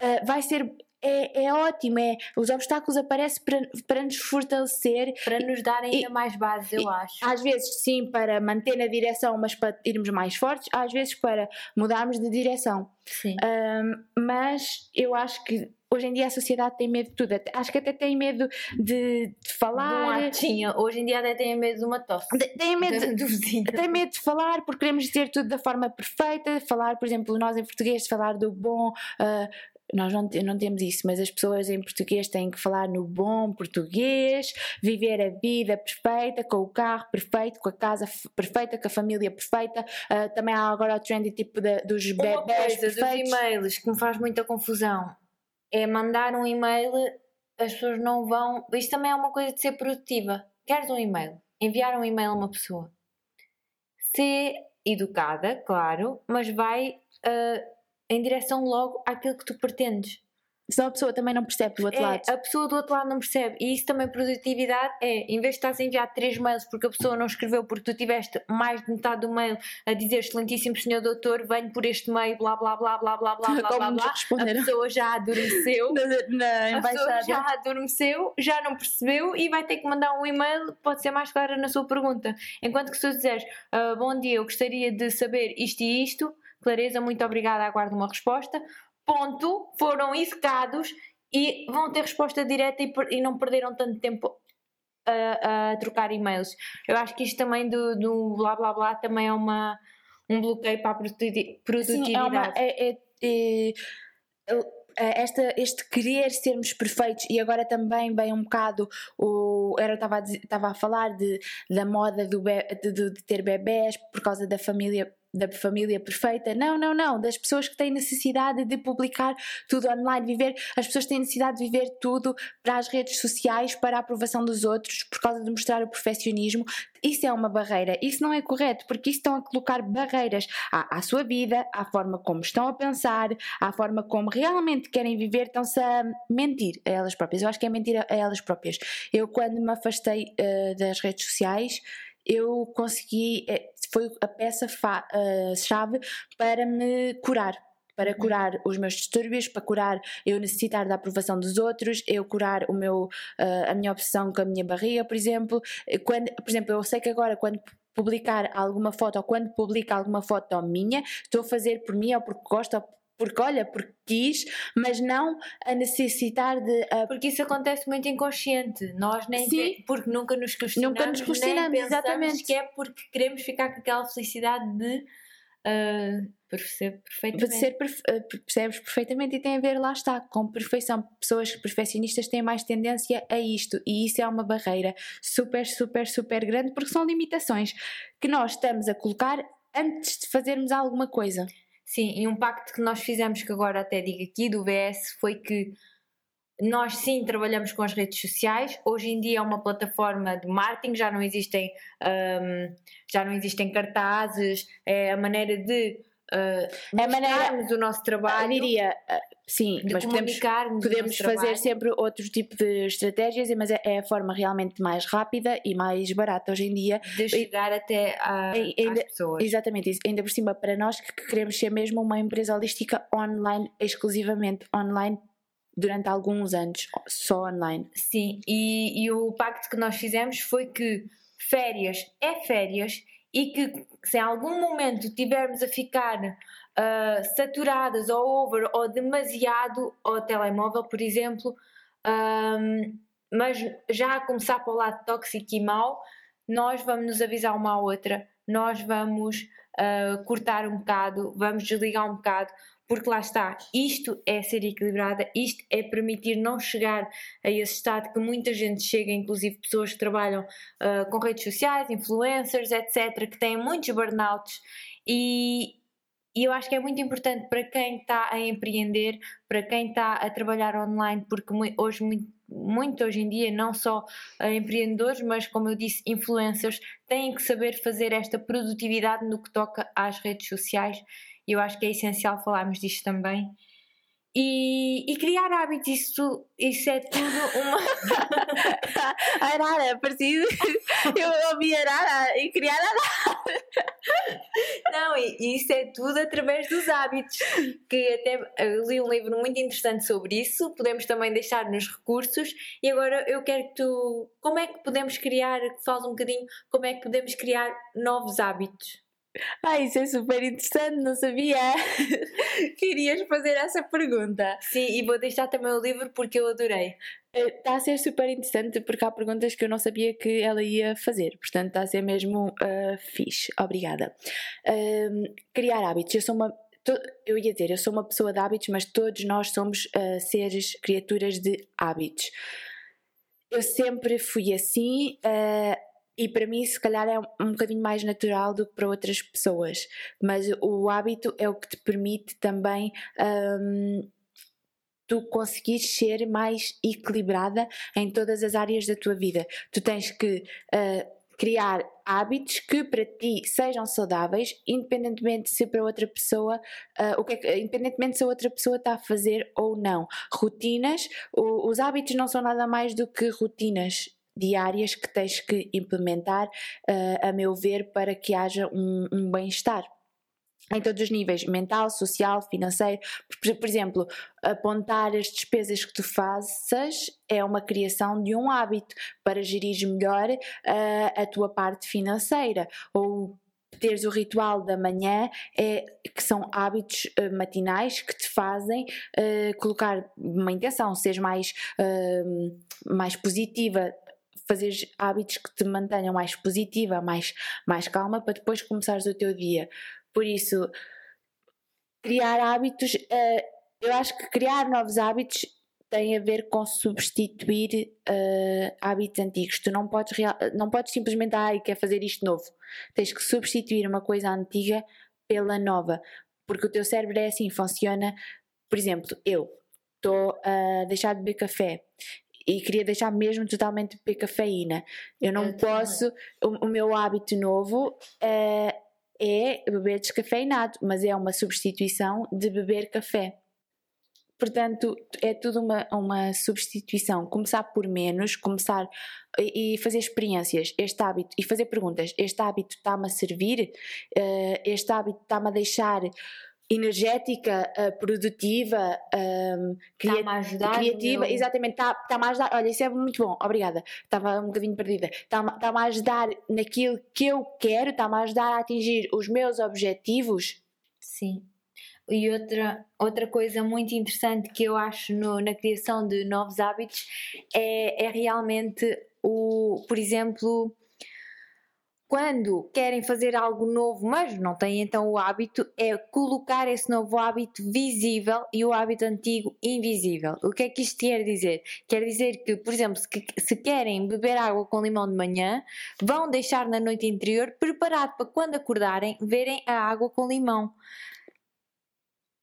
Speaker 3: Ah, vai ser. É, é ótimo, é, os obstáculos aparecem para, para nos fortalecer
Speaker 2: Para nos dar ainda
Speaker 3: e-
Speaker 2: mais bases, eu acho.
Speaker 3: às vezes sim para manter na direção, mas para irmos mais fortes, às vezes para mudarmos de direção.
Speaker 2: Sim.
Speaker 3: Um, mas eu acho que hoje em dia a sociedade tem medo de tudo. Acho que até tem medo de, de
Speaker 2: De
Speaker 3: falar.
Speaker 2: latinha. Hoje em dia até têm medo de uma tosse.
Speaker 3: de- tem medo de,
Speaker 2: do vizinho.
Speaker 3: tem medo de falar porque queremos dizer tudo da forma perfeita. Falar, por exemplo, nós em português, falar do bom. ah, nós não, não temos isso, mas as pessoas em português têm que falar no bom português, viver a vida perfeita, com o carro perfeito, com a casa perfeita, com a família perfeita. Ah, também há agora o trendy tipo de- dos
Speaker 2: Uma
Speaker 3: bebés
Speaker 2: coisa dos e-mails que me faz muita confusão é mandar um e-mail, as pessoas não vão. Isto também é uma coisa de ser produtiva. Queres um e-mail? Enviar um e-mail a uma pessoa. Ser educada, claro, mas vai ah, em direção logo àquilo que tu pretendes.
Speaker 3: Senão a pessoa também não percebe do outro
Speaker 2: É,
Speaker 3: lado.
Speaker 2: a pessoa do outro lado não percebe. E isso também, produtividade, é em vez de estás a enviar três mails porque a pessoa não escreveu, porque tu tiveste mais de metade do mail a dizer excelentíssimo senhor doutor, venho por este meio, blá blá blá blá blá blá *laughs* blá blá. A pessoa já adormeceu. *laughs*
Speaker 3: na, na
Speaker 2: A pessoa já adormeceu, já não percebeu e vai ter que mandar um e-mail pode ser mais clara na sua pergunta. Enquanto que se tu disseres "Ah, bom dia, eu gostaria de saber isto e isto, clareza, muito obrigada, aguardo uma resposta. Ponto, foram execados e vão ter resposta direta e, e não perderam tanto tempo a, a trocar e-mails. Eu acho que isto também do, do blá blá blá também é uma, um bloqueio para a produti- produtividade.
Speaker 3: Sim, é uma, é, é- é- é- esta, este querer sermos perfeitos e agora também vem um bocado o era estava a, dizer- estava a falar de, da moda do be- de- de ter bebés por causa da família da família perfeita, não, não, não, das pessoas que têm necessidade de publicar tudo online, viver, as pessoas têm necessidade de viver tudo para as redes sociais, para a aprovação dos outros, por causa de mostrar o perfeccionismo, isso é uma barreira, isso não é correto, porque isso estão a colocar barreiras à, à sua vida, à forma como estão a pensar, à forma como realmente querem viver, estão-se a mentir a elas próprias. Eu acho que é mentir a, a elas próprias. Eu, quando me afastei eh, das redes sociais, eu consegui, eh, foi a peça-chave para me curar. Para curar os meus distúrbios, para curar eu necessitar da aprovação dos outros, eu curar o meu, eh, a minha obsessão com a minha barriga, por exemplo. Eh, Quando, por exemplo, eu sei que agora, quando publicar alguma foto ou quando publico alguma foto minha, estou a fazer por mim ou porque gosto ou porque olha, porque quis, mas não a necessitar de. Uh,
Speaker 2: porque isso acontece muito inconsciente. Nós nem
Speaker 3: Sim.
Speaker 2: porque nunca nos questionamos,
Speaker 3: Nunca nos questionamos, exatamente.
Speaker 2: que é porque queremos ficar com aquela felicidade de uh, perceber
Speaker 3: de
Speaker 2: perfeitamente.
Speaker 3: ser perfe- eh, percebes perfeitamente e tem a ver, lá está, com perfeição. Pessoas perfeccionistas têm mais tendência a isto e isso é uma barreira super, super, super grande porque são limitações que nós estamos a colocar antes de fazermos alguma coisa.
Speaker 2: Sim, e um pacto que nós fizemos, que agora até digo aqui, do VS, foi que nós sim trabalhamos com as redes sociais. Hoje em dia é uma plataforma de marketing, já não existem, hum, já não existem cartazes, é a maneira de uh,
Speaker 3: a maneira-
Speaker 2: mostrarmos o nosso trabalho,
Speaker 3: diria, ah, sim, mas podemos, podemos fazer
Speaker 2: trabalho.
Speaker 3: sempre outro tipo de estratégias, mas é, é a forma realmente mais rápida e mais barata hoje em dia.
Speaker 2: de chegar até a,
Speaker 3: E- ainda-
Speaker 2: às pessoas.
Speaker 3: Exatamente isso. Ainda por cima, para nós que queremos ser mesmo uma empresa holística online, exclusivamente online, durante alguns anos, só online.
Speaker 2: Sim, e, e o pacto que nós fizemos foi que férias é férias e que se em algum momento tivermos a ficar ah, saturadas ou over ou demasiado ao telemóvel, por exemplo, ahm, mas já a começar para o lado tóxico e mau, nós vamos nos avisar uma à outra, nós vamos ah, cortar um bocado, vamos desligar um bocado, porque lá está, isto é ser equilibrada, isto é permitir não chegar a esse estado que muita gente chega, inclusive pessoas que trabalham ah, com redes sociais, influencers, etc., que têm muitos burnouts e, e eu acho que é muito importante para quem está a empreender, para quem está a trabalhar online, porque hoje muito, muito hoje em dia, não só ah, empreendedores, mas como eu disse, influencers, têm que saber fazer esta produtividade no que toca às redes sociais. E eu acho que é essencial falarmos disto também. E, e criar hábitos, isso, isso é tudo uma. *laughs*
Speaker 3: Arara, parecido. *laughs* Eu ouvi Arara e criar Arara. *laughs*
Speaker 2: Não, e isso é tudo através dos hábitos. Que até eu li um livro muito interessante sobre isso. Podemos também deixar nos recursos. E agora eu quero que tu. Como é que podemos criar? Que fales um bocadinho. Como é que podemos criar novos hábitos?
Speaker 3: Ah, isso é super interessante, não sabia. *laughs* Querias fazer essa pergunta.
Speaker 2: Sim, e vou deixar também o livro porque eu adorei.
Speaker 3: Está a ser super interessante porque há perguntas que eu não sabia que ela ia fazer, portanto está a ser mesmo ah, fixe. Obrigada. Ahm, criar hábitos. Eu sou uma. Eu ia dizer, eu sou uma pessoa de hábitos, mas todos nós somos ah, seres, criaturas de hábitos. Eu sempre fui assim ah, e para mim, se calhar, é um, um bocadinho mais natural do que para outras pessoas, mas o hábito é o que te permite também. ahm, tu conseguires ser mais equilibrada em todas as áreas da tua vida. Tu tens que ah, criar hábitos que para ti sejam saudáveis, independentemente se para outra pessoa, ah, o que é que- independentemente se a outra pessoa está a fazer ou não. Rotinas, o- os hábitos não são nada mais do que rotinas diárias que tens que implementar, ah, a meu ver, para que haja um- um bem-estar em todos os níveis, mental, social, financeiro. Por, por exemplo, apontar as despesas que tu faças é uma criação de um hábito para gerir melhor ah, a tua parte financeira. Ou teres o ritual da manhã, é, que são hábitos ah, matinais que te fazem ah, colocar uma intenção, seres mais, mais positiva, fazeres hábitos que te mantenham mais positiva, mais, mais calma, para depois começares o teu dia. Por isso, criar hábitos, eh, eu acho que criar novos hábitos tem a ver com substituir eh, hábitos antigos. Tu não podes, real- não podes simplesmente, ai, quer fazer isto novo. Tens que substituir uma coisa antiga pela nova, porque o teu cérebro é assim, funciona. Por exemplo, eu estou a deixar de beber café e queria deixar mesmo totalmente de beber cafeína. Eu não
Speaker 2: Eu
Speaker 3: posso, o, o meu hábito novo eh, é beber descafeinado, mas é uma substituição de beber café. Portanto, é tudo uma, uma substituição. Começar por menos, começar e, e fazer experiências, este hábito, e fazer perguntas. Este hábito está-me a servir? Eh, este hábito está-me a deixar energética, eh, produtiva, ehm, cria-
Speaker 2: Está-me a ajudar.
Speaker 3: criativa,
Speaker 2: meu-
Speaker 3: exatamente, está-me a ajudar. Olha, isso é muito bom, obrigada. Estava um bocadinho perdida. Está-me está a ajudar naquilo que eu quero, está-me a ajudar a atingir os meus objetivos.
Speaker 2: Sim. e outra, outra coisa muito interessante que eu acho no, na criação de novos hábitos é, é realmente o, por exemplo, quando querem fazer algo novo, mas não têm então o hábito, é colocar esse novo hábito visível e o hábito antigo invisível. O que é que isto quer dizer? Quer dizer que, por exemplo, se, se querem beber água com limão de manhã, vão deixar na noite interior preparado para quando acordarem verem a água com limão.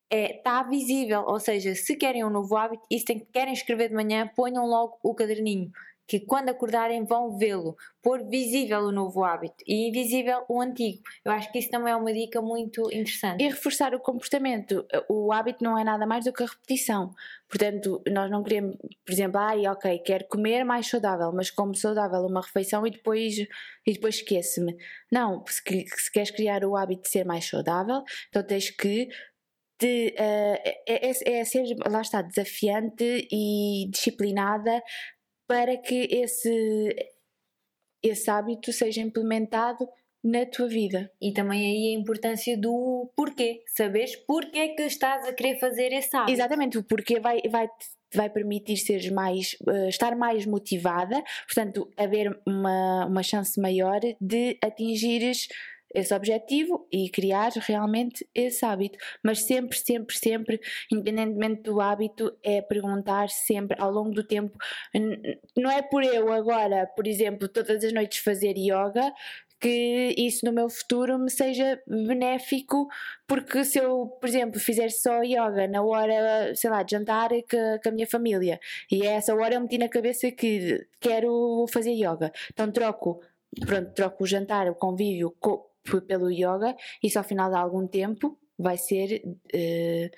Speaker 2: É, está visível, ou seja, se querem um novo hábito e se querem escrever de manhã, ponham logo o caderninho que quando acordarem vão vê-lo, pôr visível o novo hábito e invisível o antigo. Eu acho que isso também é uma dica muito interessante.
Speaker 3: E reforçar o comportamento. O hábito não é nada mais do que a repetição. Portanto, nós não queremos, por exemplo, ah, ok, quero comer mais saudável, mas como saudável uma refeição e depois, e depois esqueço-me. Não, se, se queres criar o hábito de ser mais saudável, então tens que de, uh, é, é, é, ser, lá está, desafiante e disciplinada para que esse, esse hábito seja implementado na tua vida.
Speaker 2: E também aí a importância do porquê, saberes porquê que estás a querer fazer esse hábito.
Speaker 3: Exatamente, o porquê vai, vai, vai permitir seres mais, uh, estar mais motivada, portanto, haver uma, uma chance maior de atingires esse objetivo e criar realmente esse hábito. Mas sempre, sempre, sempre, independentemente do hábito, é perguntar sempre ao longo do tempo. Não é por eu agora, por exemplo, todas as noites fazer yoga que isso no meu futuro me seja benéfico, porque se eu, por exemplo, fizer só yoga na hora, sei lá, de jantar com, com a minha família e a essa hora eu meti na cabeça que quero fazer yoga, então troco, pronto, troco o jantar, o convívio pelo yoga, isso ao final de algum tempo vai ser. Uh,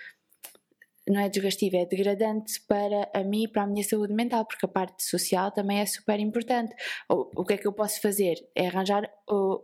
Speaker 3: não é desgastivo, é degradante para a mim e para a minha saúde mental, porque a parte social também é super importante. O, o que é que eu posso fazer? É arranjar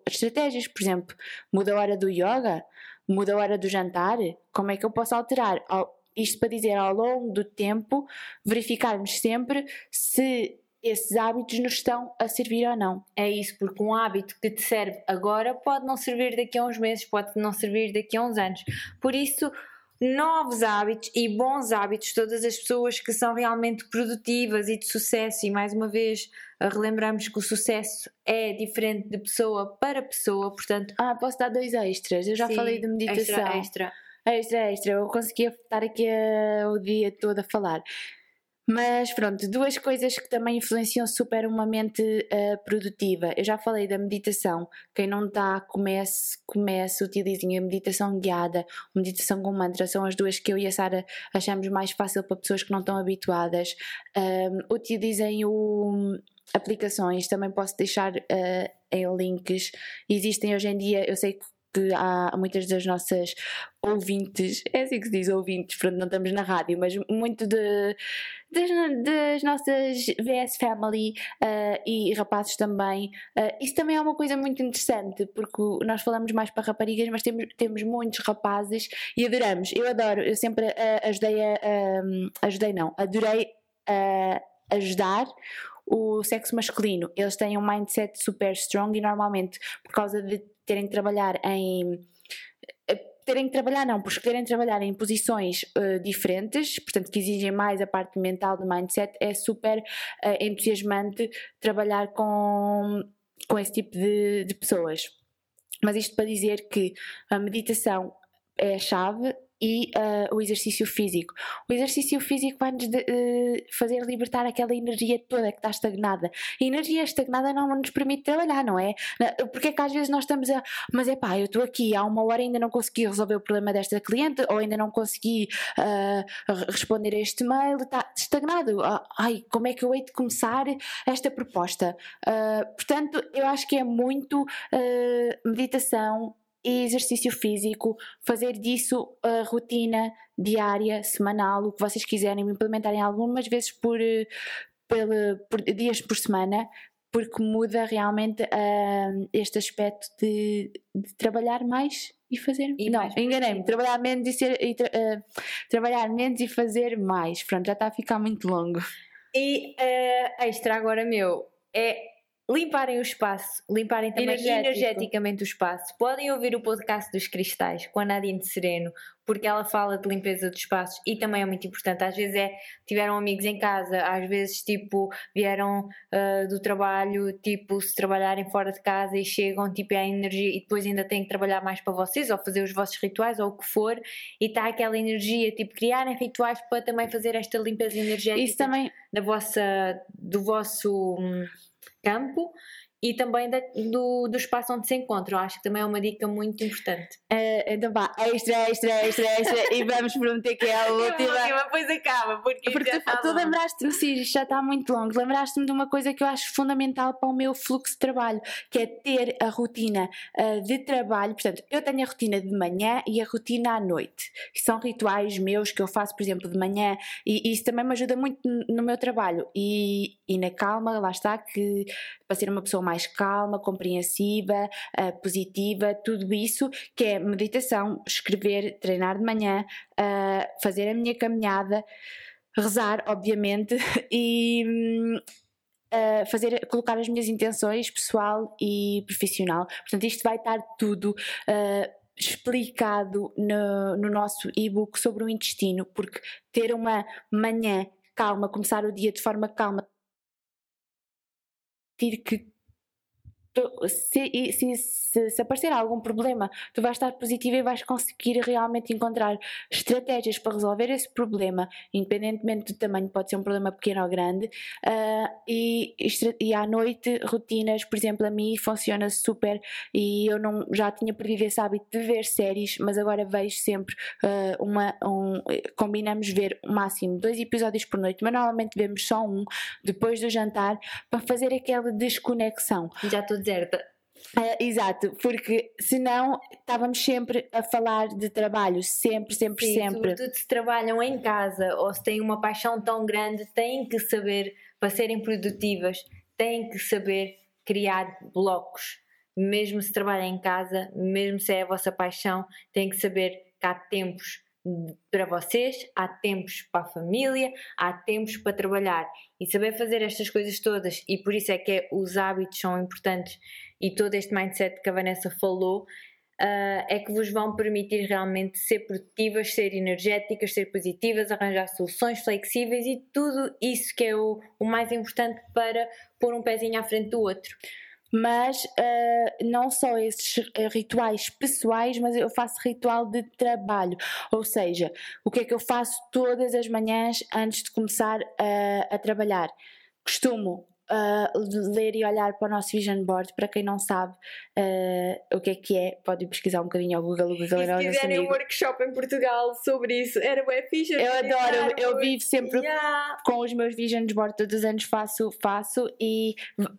Speaker 3: estratégias, por exemplo, muda a hora do yoga, muda a hora do jantar, como é que eu posso alterar? Ao, isto para dizer, ao longo do tempo, verificarmos sempre se esses hábitos nos estão a servir ou não.
Speaker 2: É isso, porque um hábito que te serve agora pode não servir daqui a uns meses, pode não servir daqui a uns anos. Por isso, novos hábitos e bons hábitos, todas as pessoas que são realmente produtivas e de sucesso, e mais uma vez relembramos que o sucesso é diferente de pessoa para pessoa, portanto.
Speaker 3: Ah, posso dar dois extras. Eu já Sim, falei de meditação.
Speaker 2: Extra, extra.
Speaker 3: Extra, extra. Eu conseguia estar aqui uh, o dia todo a falar. Mas pronto, duas coisas que também influenciam super uma mente uh, produtiva. Eu já falei da meditação. Quem não está, comece, comece, utilizem a meditação guiada, a meditação com mantra. São as duas que eu e a Sara achamos mais fácil para pessoas que não estão habituadas. Utilizem o aplicações, também posso deixar uh, em links. Existem hoje em dia, eu sei que que há muitas das nossas ouvintes, é assim que se diz ouvintes, pronto, não estamos na rádio, mas muito de, das, das nossas VS Family uh, e rapazes também. Uh, isso também é uma coisa muito interessante, porque nós falamos mais para raparigas, mas temos, temos muitos rapazes e adoramos. Eu adoro, eu sempre uh, ajudei a. Um, ajudei não, adorei a ajudar o sexo masculino. Eles têm um mindset super strong e normalmente, por causa de terem que trabalhar em eh, terem que trabalhar não, por escolherem trabalhar em posições uh, diferentes, portanto que exigem mais a parte mental do mindset, é super uh, entusiasmante trabalhar com, com esse tipo de, de pessoas. Mas isto para dizer que a meditação é a chave e uh, o exercício físico. O exercício físico vai-nos uh, fazer libertar aquela energia toda que está estagnada. A energia estagnada não nos permite trabalhar, não é? Porque é que às vezes nós estamos a. Mas é pá, eu estou aqui há uma hora ainda não consegui resolver o problema desta cliente ou ainda não consegui uh, responder a este mail, está estagnado. Ah, ai, como é que eu hei de começar esta proposta? portanto, eu acho que é muito meditação e exercício físico, fazer disso a rotina diária, semanal, o que vocês quiserem, implementarem algumas vezes por, eh, por, por dias por semana, porque muda realmente uh, este aspecto de, de, trabalhar mais e fazer
Speaker 2: e
Speaker 3: não enganei-me trabalhar menos e, ser, e tra, uh, trabalhar menos e fazer mais. Pronto já está a ficar muito longo.
Speaker 2: E uh, extra agora meu é limparem o espaço, limparem também
Speaker 3: Energético.
Speaker 2: energeticamente o espaço. Podem ouvir o podcast dos cristais com a Nadine Sereno, porque ela fala de limpeza de espaços e também é muito importante. Às vezes é, tiveram amigos em casa, às vezes tipo, vieram ah, do trabalho, tipo, se trabalharem fora de casa e chegam, tipo, é a energia e depois ainda têm que trabalhar mais para vocês ou fazer os vossos rituais ou o que for e está aquela energia, tipo, criarem rituais para também fazer esta limpeza energética
Speaker 3: Isso também,
Speaker 2: da vossa, do vosso hum, campo e também da- do, do espaço onde se encontram. Acho que também é uma dica muito importante.
Speaker 3: eh, então vá, extra, extra, extra, extra, e vamos prometer que é a *laughs* última.
Speaker 2: depois acaba, porque,
Speaker 3: Porque
Speaker 2: já
Speaker 3: tu, tu lembraste-me, sim, já está muito longo, lembraste-me de uma coisa que eu acho fundamental para o meu fluxo de trabalho, que é ter a rotina ah, de trabalho. Portanto, eu tenho a rotina de manhã e a rotina à noite, que são rituais meus que eu faço, por exemplo, de manhã, e isso também me ajuda muito no- no meu trabalho. E, e na calma, lá está, que para ser uma pessoa mais calma, compreensiva, ah, positiva, tudo isso, que é meditação, escrever, treinar de manhã, ah, fazer a minha caminhada, rezar, obviamente, *laughs* e ah, fazer, colocar as minhas intenções pessoal e profissional. Portanto, isto vai estar tudo. explicado no, no nosso e-book sobre o intestino, porque ter uma manhã calma, começar o dia de forma calma, ter que se, se, se, se aparecer algum problema, tu vais estar positiva e vais conseguir realmente encontrar estratégias para resolver esse problema, independentemente do tamanho, pode ser um problema pequeno ou grande. ah, e, e à noite, rotinas, por exemplo, a mim funciona super e eu não, já tinha perdido esse hábito de ver séries, mas agora vejo sempre ah, uma. Um, combinamos ver o máximo dois episódios por noite, mas normalmente vemos só um depois do jantar para fazer aquela desconexão.
Speaker 2: Já estou deserta.
Speaker 3: Ah, exato, porque senão estávamos sempre a falar de trabalho, sempre, sempre,
Speaker 2: Sim,
Speaker 3: sempre.
Speaker 2: Sobretudo se trabalham em casa ou se têm uma paixão tão grande, têm que saber, para serem produtivas, têm que saber criar blocos. Mesmo se trabalham em casa, mesmo se é a vossa paixão, têm que saber que há tempos para vocês, há tempos para a família, há tempos para trabalhar. E saber fazer estas coisas todas, e por isso é que é- os hábitos são importantes e todo este mindset que a Vanessa falou, ah, é que vos vão permitir realmente ser produtivas, ser energéticas, ser positivas, arranjar soluções flexíveis e tudo isso que é o, o mais importante para pôr um pezinho à frente do outro.
Speaker 3: Mas ah, não só esses ah, rituais pessoais, mas eu faço ritual de trabalho. Ou seja, o que é que eu faço todas as manhãs antes de começar a, a trabalhar? Costumo ah, ler e olhar para o nosso vision board. Para quem não sabe ah, o que é que é, pode pesquisar um bocadinho ao Google. O Google é o nosso amigo.
Speaker 2: workshop em Portugal sobre isso, era bem fixe.
Speaker 3: Eu adoro, eu vivo sempre
Speaker 2: Yeah.
Speaker 3: com os meus visions board todos os anos faço, faço e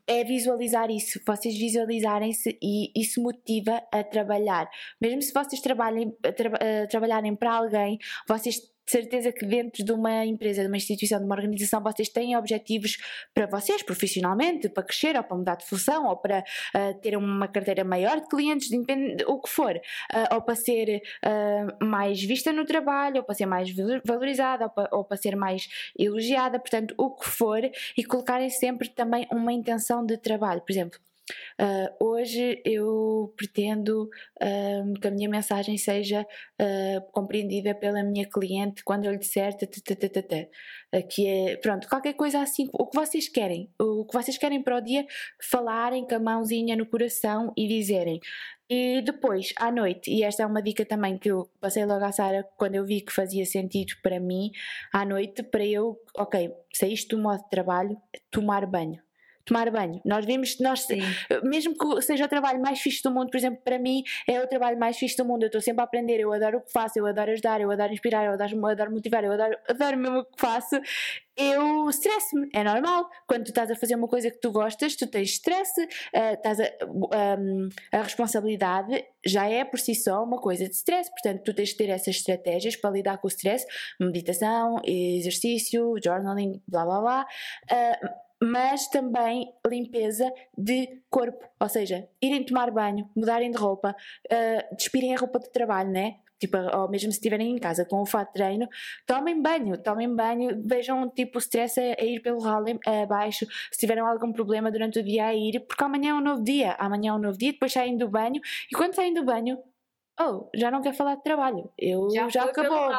Speaker 3: é visualizar isso, vocês visualizarem-se e isso motiva a trabalhar. Mesmo se vocês trabalhem, tra- a trabalharem para alguém, vocês de certeza que dentro de uma empresa, de uma instituição, de uma organização, vocês têm objetivos para vocês, profissionalmente, para crescer ou para mudar de função ou para ah, ter uma carteira maior de clientes, independente, o que for, Ah, ou para ser ah, mais vista no trabalho, ou para ser mais valo- valorizada, ou para, ou para ser mais elogiada, portanto, o que for, e colocarem sempre também uma intenção de trabalho. Por exemplo, ah, hoje eu pretendo que a minha mensagem seja ah, compreendida pela minha cliente quando eu lhe disser. Ah, que é, pronto, qualquer coisa assim, o que vocês querem, o que vocês querem para o dia, falarem com a mãozinha no coração e dizerem. E depois, à noite, e esta é uma dica também que eu passei logo à Sara quando eu vi que fazia sentido para mim, à noite, para eu, ok, saíste do modo de trabalho, tomar banho. Tomar banho. Nós vimos, nós,
Speaker 2: Sim.
Speaker 3: mesmo que seja o trabalho mais fixe do mundo, por exemplo, para mim é o trabalho mais fixe do mundo. Eu estou sempre a aprender, eu adoro o que faço, eu adoro ajudar, eu adoro inspirar, eu adoro, eu adoro motivar, eu adoro, adoro mesmo o que faço. Eu estresse-me, é normal. Quando tu estás a fazer uma coisa que tu gostas, tu tens stress, ah, estás a, um, a responsabilidade já é por si só uma coisa de stress, portanto, tu tens de ter essas estratégias para lidar com o stress, meditação, exercício, journaling, blá blá blá. Ah, mas também limpeza de corpo, ou seja, irem tomar banho, mudarem de roupa, uh, despirem a roupa de trabalho, né? tipo, ou mesmo se estiverem em casa com o fato de treino, tomem banho, tomem banho, vejam tipo o stress a, a ir pelo ralo abaixo, se tiverem algum problema durante o dia a ir, porque amanhã é um novo dia, amanhã é um novo dia, depois saem do banho, e quando saem do banho, oh, já não quer falar de trabalho, eu já, já acabou.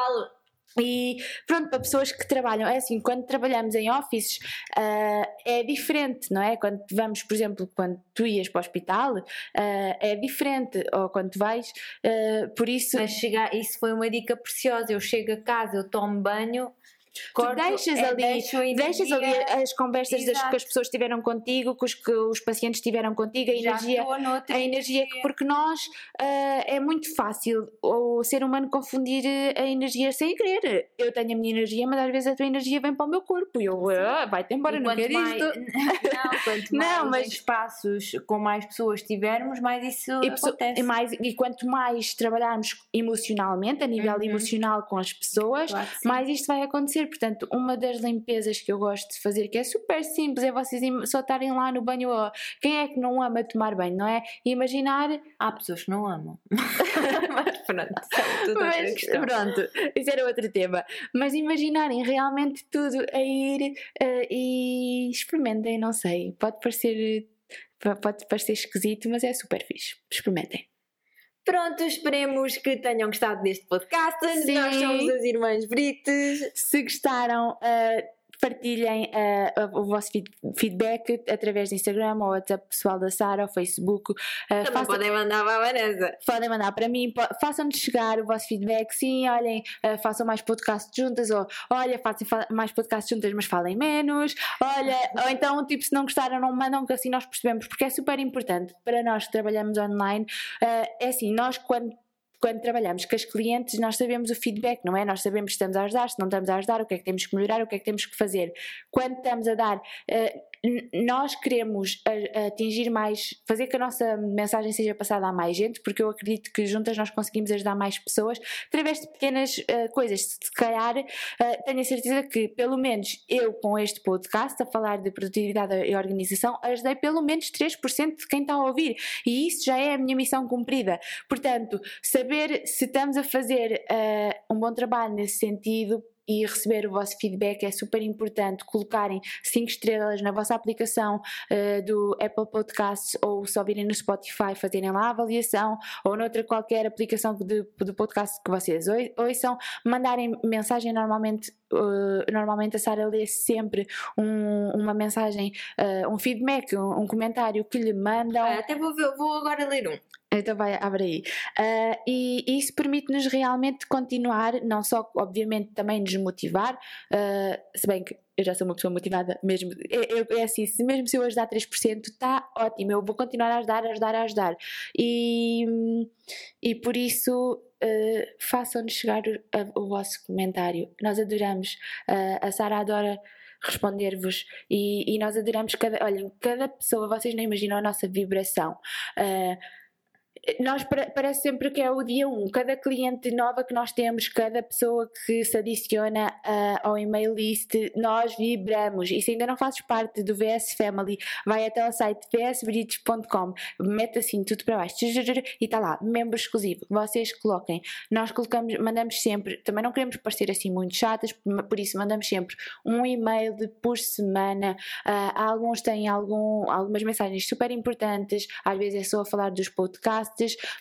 Speaker 3: E pronto, para pessoas que trabalham, é assim, quando trabalhamos em offices uh, é diferente, não é? Quando vamos, por exemplo, quando tu ias para o hospital, uh, é diferente, ou quando vais, uh, por isso.
Speaker 2: Mas chegar, isso foi uma dica preciosa. Eu chego a casa, eu tomo banho,
Speaker 3: Corto, tu deixas, é, ali, deixas ali as conversas das, que as pessoas tiveram contigo, que os, que os pacientes tiveram contigo, a energia, a energia que, porque nós uh, é muito fácil o ser humano confundir a energia sem querer. Eu tenho a minha energia, mas às vezes a tua energia vem para o meu corpo e eu ah, vai-te embora, e não quero mais, isto. *laughs*
Speaker 2: Não, quanto *laughs* mais não, mas, espaços com mais pessoas tivermos, mais isso e acontece.
Speaker 3: E, mais, e quanto mais trabalharmos emocionalmente, a nível uhum. emocional com as pessoas, claro mais isto vai acontecer Portanto, uma das limpezas que eu gosto de fazer, que é super simples, é vocês só estarem lá no banho. Oh, quem é que não ama tomar banho, não é? E imaginar.
Speaker 2: Há pessoas que não amam. *laughs* Mas pronto,
Speaker 3: Mas, pronto, isso era outro tema. Mas imaginarem realmente tudo a ir uh, e experimentem, não sei. Pode parecer. Pode parecer esquisito, mas é super fixe. Experimentem.
Speaker 2: Pronto, esperemos que tenham gostado deste podcast. Sim. Nós somos as Irmãs Brites.
Speaker 3: Se gostaram, uh, partilhem uh, o vosso feedback através do Instagram ou WhatsApp pessoal da Sara ou Facebook.
Speaker 2: Uh, façam, podem mandar para a Vanessa.
Speaker 3: Podem mandar para mim, façam-nos chegar o vosso feedback. Sim, olhem, uh, façam mais podcasts juntas, ou olha, façam mais podcasts juntas, mas falem menos. Olha, ou então, tipo, se não gostaram, não mandam, que assim nós percebemos, porque é super importante para nós que trabalhamos online. é assim, nós quando quando trabalhamos com as clientes, nós sabemos o feedback, não é? Nós sabemos se estamos a ajudar, se não estamos a ajudar, o que é que temos que melhorar, o que é que temos que fazer. Quando estamos a dar, uh, nós queremos atingir mais, fazer que a nossa mensagem seja passada a mais gente, porque eu acredito que juntas nós conseguimos ajudar mais pessoas através de pequenas uh, coisas. Se calhar, uh, tenho a certeza que, pelo menos eu, com este podcast, a falar de produtividade e organização, ajudei pelo menos 3% de quem está a ouvir. E isso já é a minha missão cumprida. Portanto, saber se estamos a fazer uh, um bom trabalho nesse sentido e receber o vosso feedback é super importante. Colocarem 5 estrelas na vossa aplicação uh, do Apple Podcasts ou se ouvirem no Spotify, fazerem lá a avaliação ou noutra qualquer aplicação de podcast que vocês ouçam, mandarem mensagem normalmente. Uh, normalmente a Sara lê sempre um, uma mensagem, uh, um feedback, um, um, comentário que lhe mandam.
Speaker 2: Ah, até vou, ver, vou agora ler um.
Speaker 3: Então vai, abre aí. Uh, e, isso permite-nos realmente continuar, não só, obviamente, também nos motivar, uh, se bem que eu já sou uma pessoa motivada mesmo. É, é, é assim, se mesmo se eu ajudar 3%, está ótimo, eu vou continuar a ajudar, a ajudar, a ajudar. E, e por isso uh, façam-nos chegar o, o, vosso comentário. Nós adoramos. a Sara adora responder-vos e, e, nós adoramos cada, olha, cada pessoa, vocês não imaginam a nossa vibração. Uh, nós parece sempre que é o dia 1. Um. Cada cliente nova que nós temos, cada pessoa que se adiciona uh, ao e-mail list, nós vibramos. E se ainda não fazes parte do VS Family, vai até ao site vsbridge.com, mete assim tudo para baixo e está lá, membro exclusivo. Vocês coloquem. Nós colocamos, mandamos sempre, também não queremos parecer assim muito chatas, por isso mandamos sempre um e-mail de por semana. Uh, alguns têm algum, algumas mensagens super importantes, às vezes é só a falar dos podcasts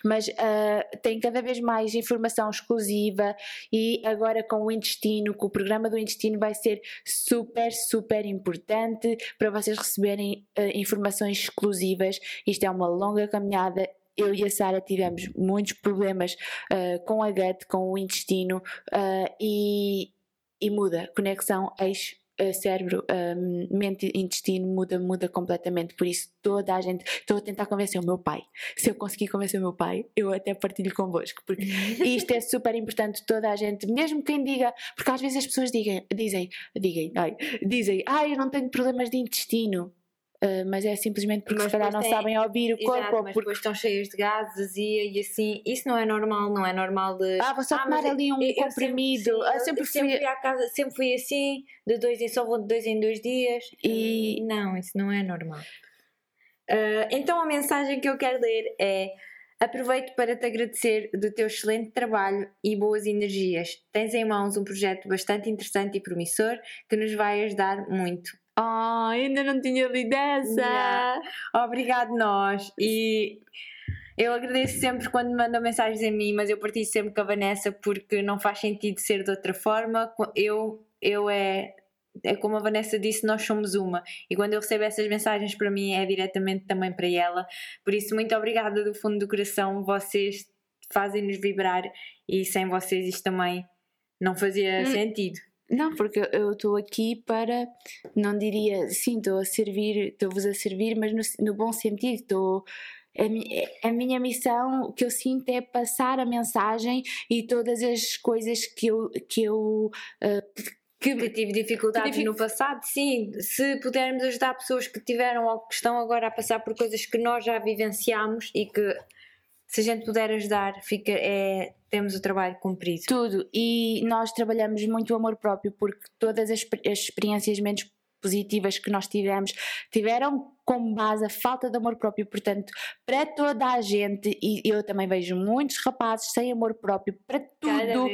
Speaker 3: mas uh, tem cada vez mais informação exclusiva e agora com o intestino, com o programa do intestino vai ser super, super importante para vocês receberem uh, informações exclusivas. Isto é uma longa caminhada eu e a Sara tivemos muitos problemas uh, com a gut, com o intestino uh, e, e muda conexão eixo cérebro, um, mente e intestino muda, muda completamente. Por isso, toda a gente. Estou a tentar convencer o meu pai. Se eu conseguir convencer o meu pai, eu até partilho convosco. Porque *laughs* isto é super importante. Toda a gente, mesmo quem diga. Porque às vezes as pessoas digam, dizem, dizem, ai, dizem, ai, eu não tenho problemas de intestino. Uh, mas é simplesmente porque mas se calhar não tem... sabem ouvir o corpo. Exato,
Speaker 2: mas porque... depois estão cheias de gases e, e assim, isso não é normal, não é normal de.
Speaker 3: Ah, vou só ah, tomar ali um eu, comprimido. Eu
Speaker 2: ah, sempre, eu, sempre, fui... fui à casa, sempre fui assim, de dois em só vou de dois em dois dias. E não, isso não é normal. Uh, então a mensagem que eu quero ler é Aproveito para te agradecer do teu excelente trabalho e boas energias. Tens em mãos um projeto bastante interessante e promissor que nos vai ajudar muito.
Speaker 3: Oh, ainda não tinha lido essa!
Speaker 2: Yeah. Obrigado nós e eu agradeço sempre quando mandam mensagens a mim, mas eu partilho sempre com a Vanessa porque não faz sentido ser de outra forma. Eu, eu é é como a Vanessa disse, nós somos uma. E quando eu recebo essas mensagens para mim é diretamente também para ela. Por isso, muito obrigada do fundo do coração. Vocês fazem-nos vibrar e sem vocês isto também não fazia hum. sentido.
Speaker 3: Não, porque eu estou aqui para, não diria, sim, estou a servir, estou-vos a servir, mas no, no bom sentido, estou a, a, minha missão, o que eu sinto é passar a mensagem e todas as coisas que eu, que eu uh,
Speaker 2: que, que tive dificuldades que no passado, sim. Se pudermos ajudar pessoas que tiveram ou que estão agora a passar por coisas que nós já vivenciamos e que se a gente puder ajudar, fica, é, temos o trabalho cumprido.
Speaker 3: Tudo. E nós trabalhamos muito o amor próprio porque todas as, as experiências menos positivas que nós tivemos tiveram como base a falta de amor próprio, portanto, para toda a gente, e eu também vejo muitos rapazes sem amor próprio, para tudo,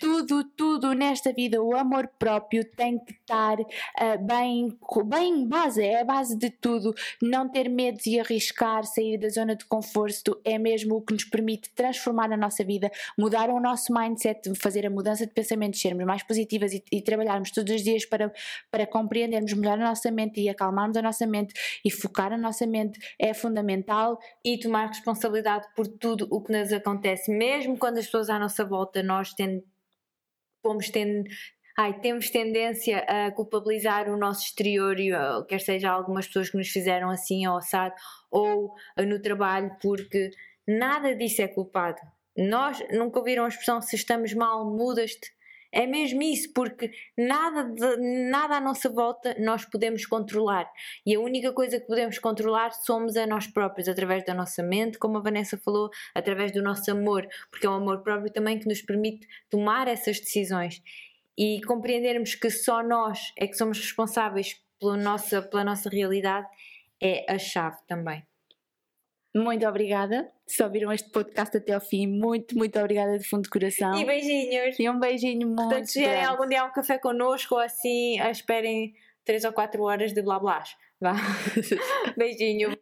Speaker 3: tudo, tudo nesta vida, o amor próprio tem que estar uh, bem, bem base, é a base de tudo, não ter medo e arriscar, sair da zona de conforto, é mesmo o que nos permite transformar a nossa vida, mudar o nosso mindset, fazer a mudança de pensamentos, sermos mais positivas e, e trabalharmos todos os dias para, para compreendermos melhor a nossa mente e acalmarmos a nossa mente e focar a nossa mente é fundamental
Speaker 2: e tomar responsabilidade por tudo o que nos acontece, mesmo quando as pessoas à nossa volta nós pomos ai, temos tendência a culpabilizar o nosso exterior, quer seja algumas pessoas que nos fizeram assim ou assado, ou no trabalho, porque nada disso é culpado. Nós nunca ouviram a expressão se estamos mal, mudas-te. É mesmo isso, porque nada, de, nada à nossa volta nós podemos controlar. E a única coisa que podemos controlar somos a nós próprios, através da nossa mente, como a Vanessa falou, através do nosso amor, porque é o amor próprio também que nos permite tomar essas decisões. E compreendermos que só nós é que somos responsáveis pela nossa, pela nossa realidade é a chave também.
Speaker 3: Muito obrigada. Se ouviram este podcast até ao fim, muito, muito obrigada de fundo de coração.
Speaker 2: E beijinhos.
Speaker 3: E um beijinho muito
Speaker 2: Portanto, se vierem algum dia um café connosco ou assim, esperem 3 ou 4 horas de blá blá. Vá. *laughs* Beijinho.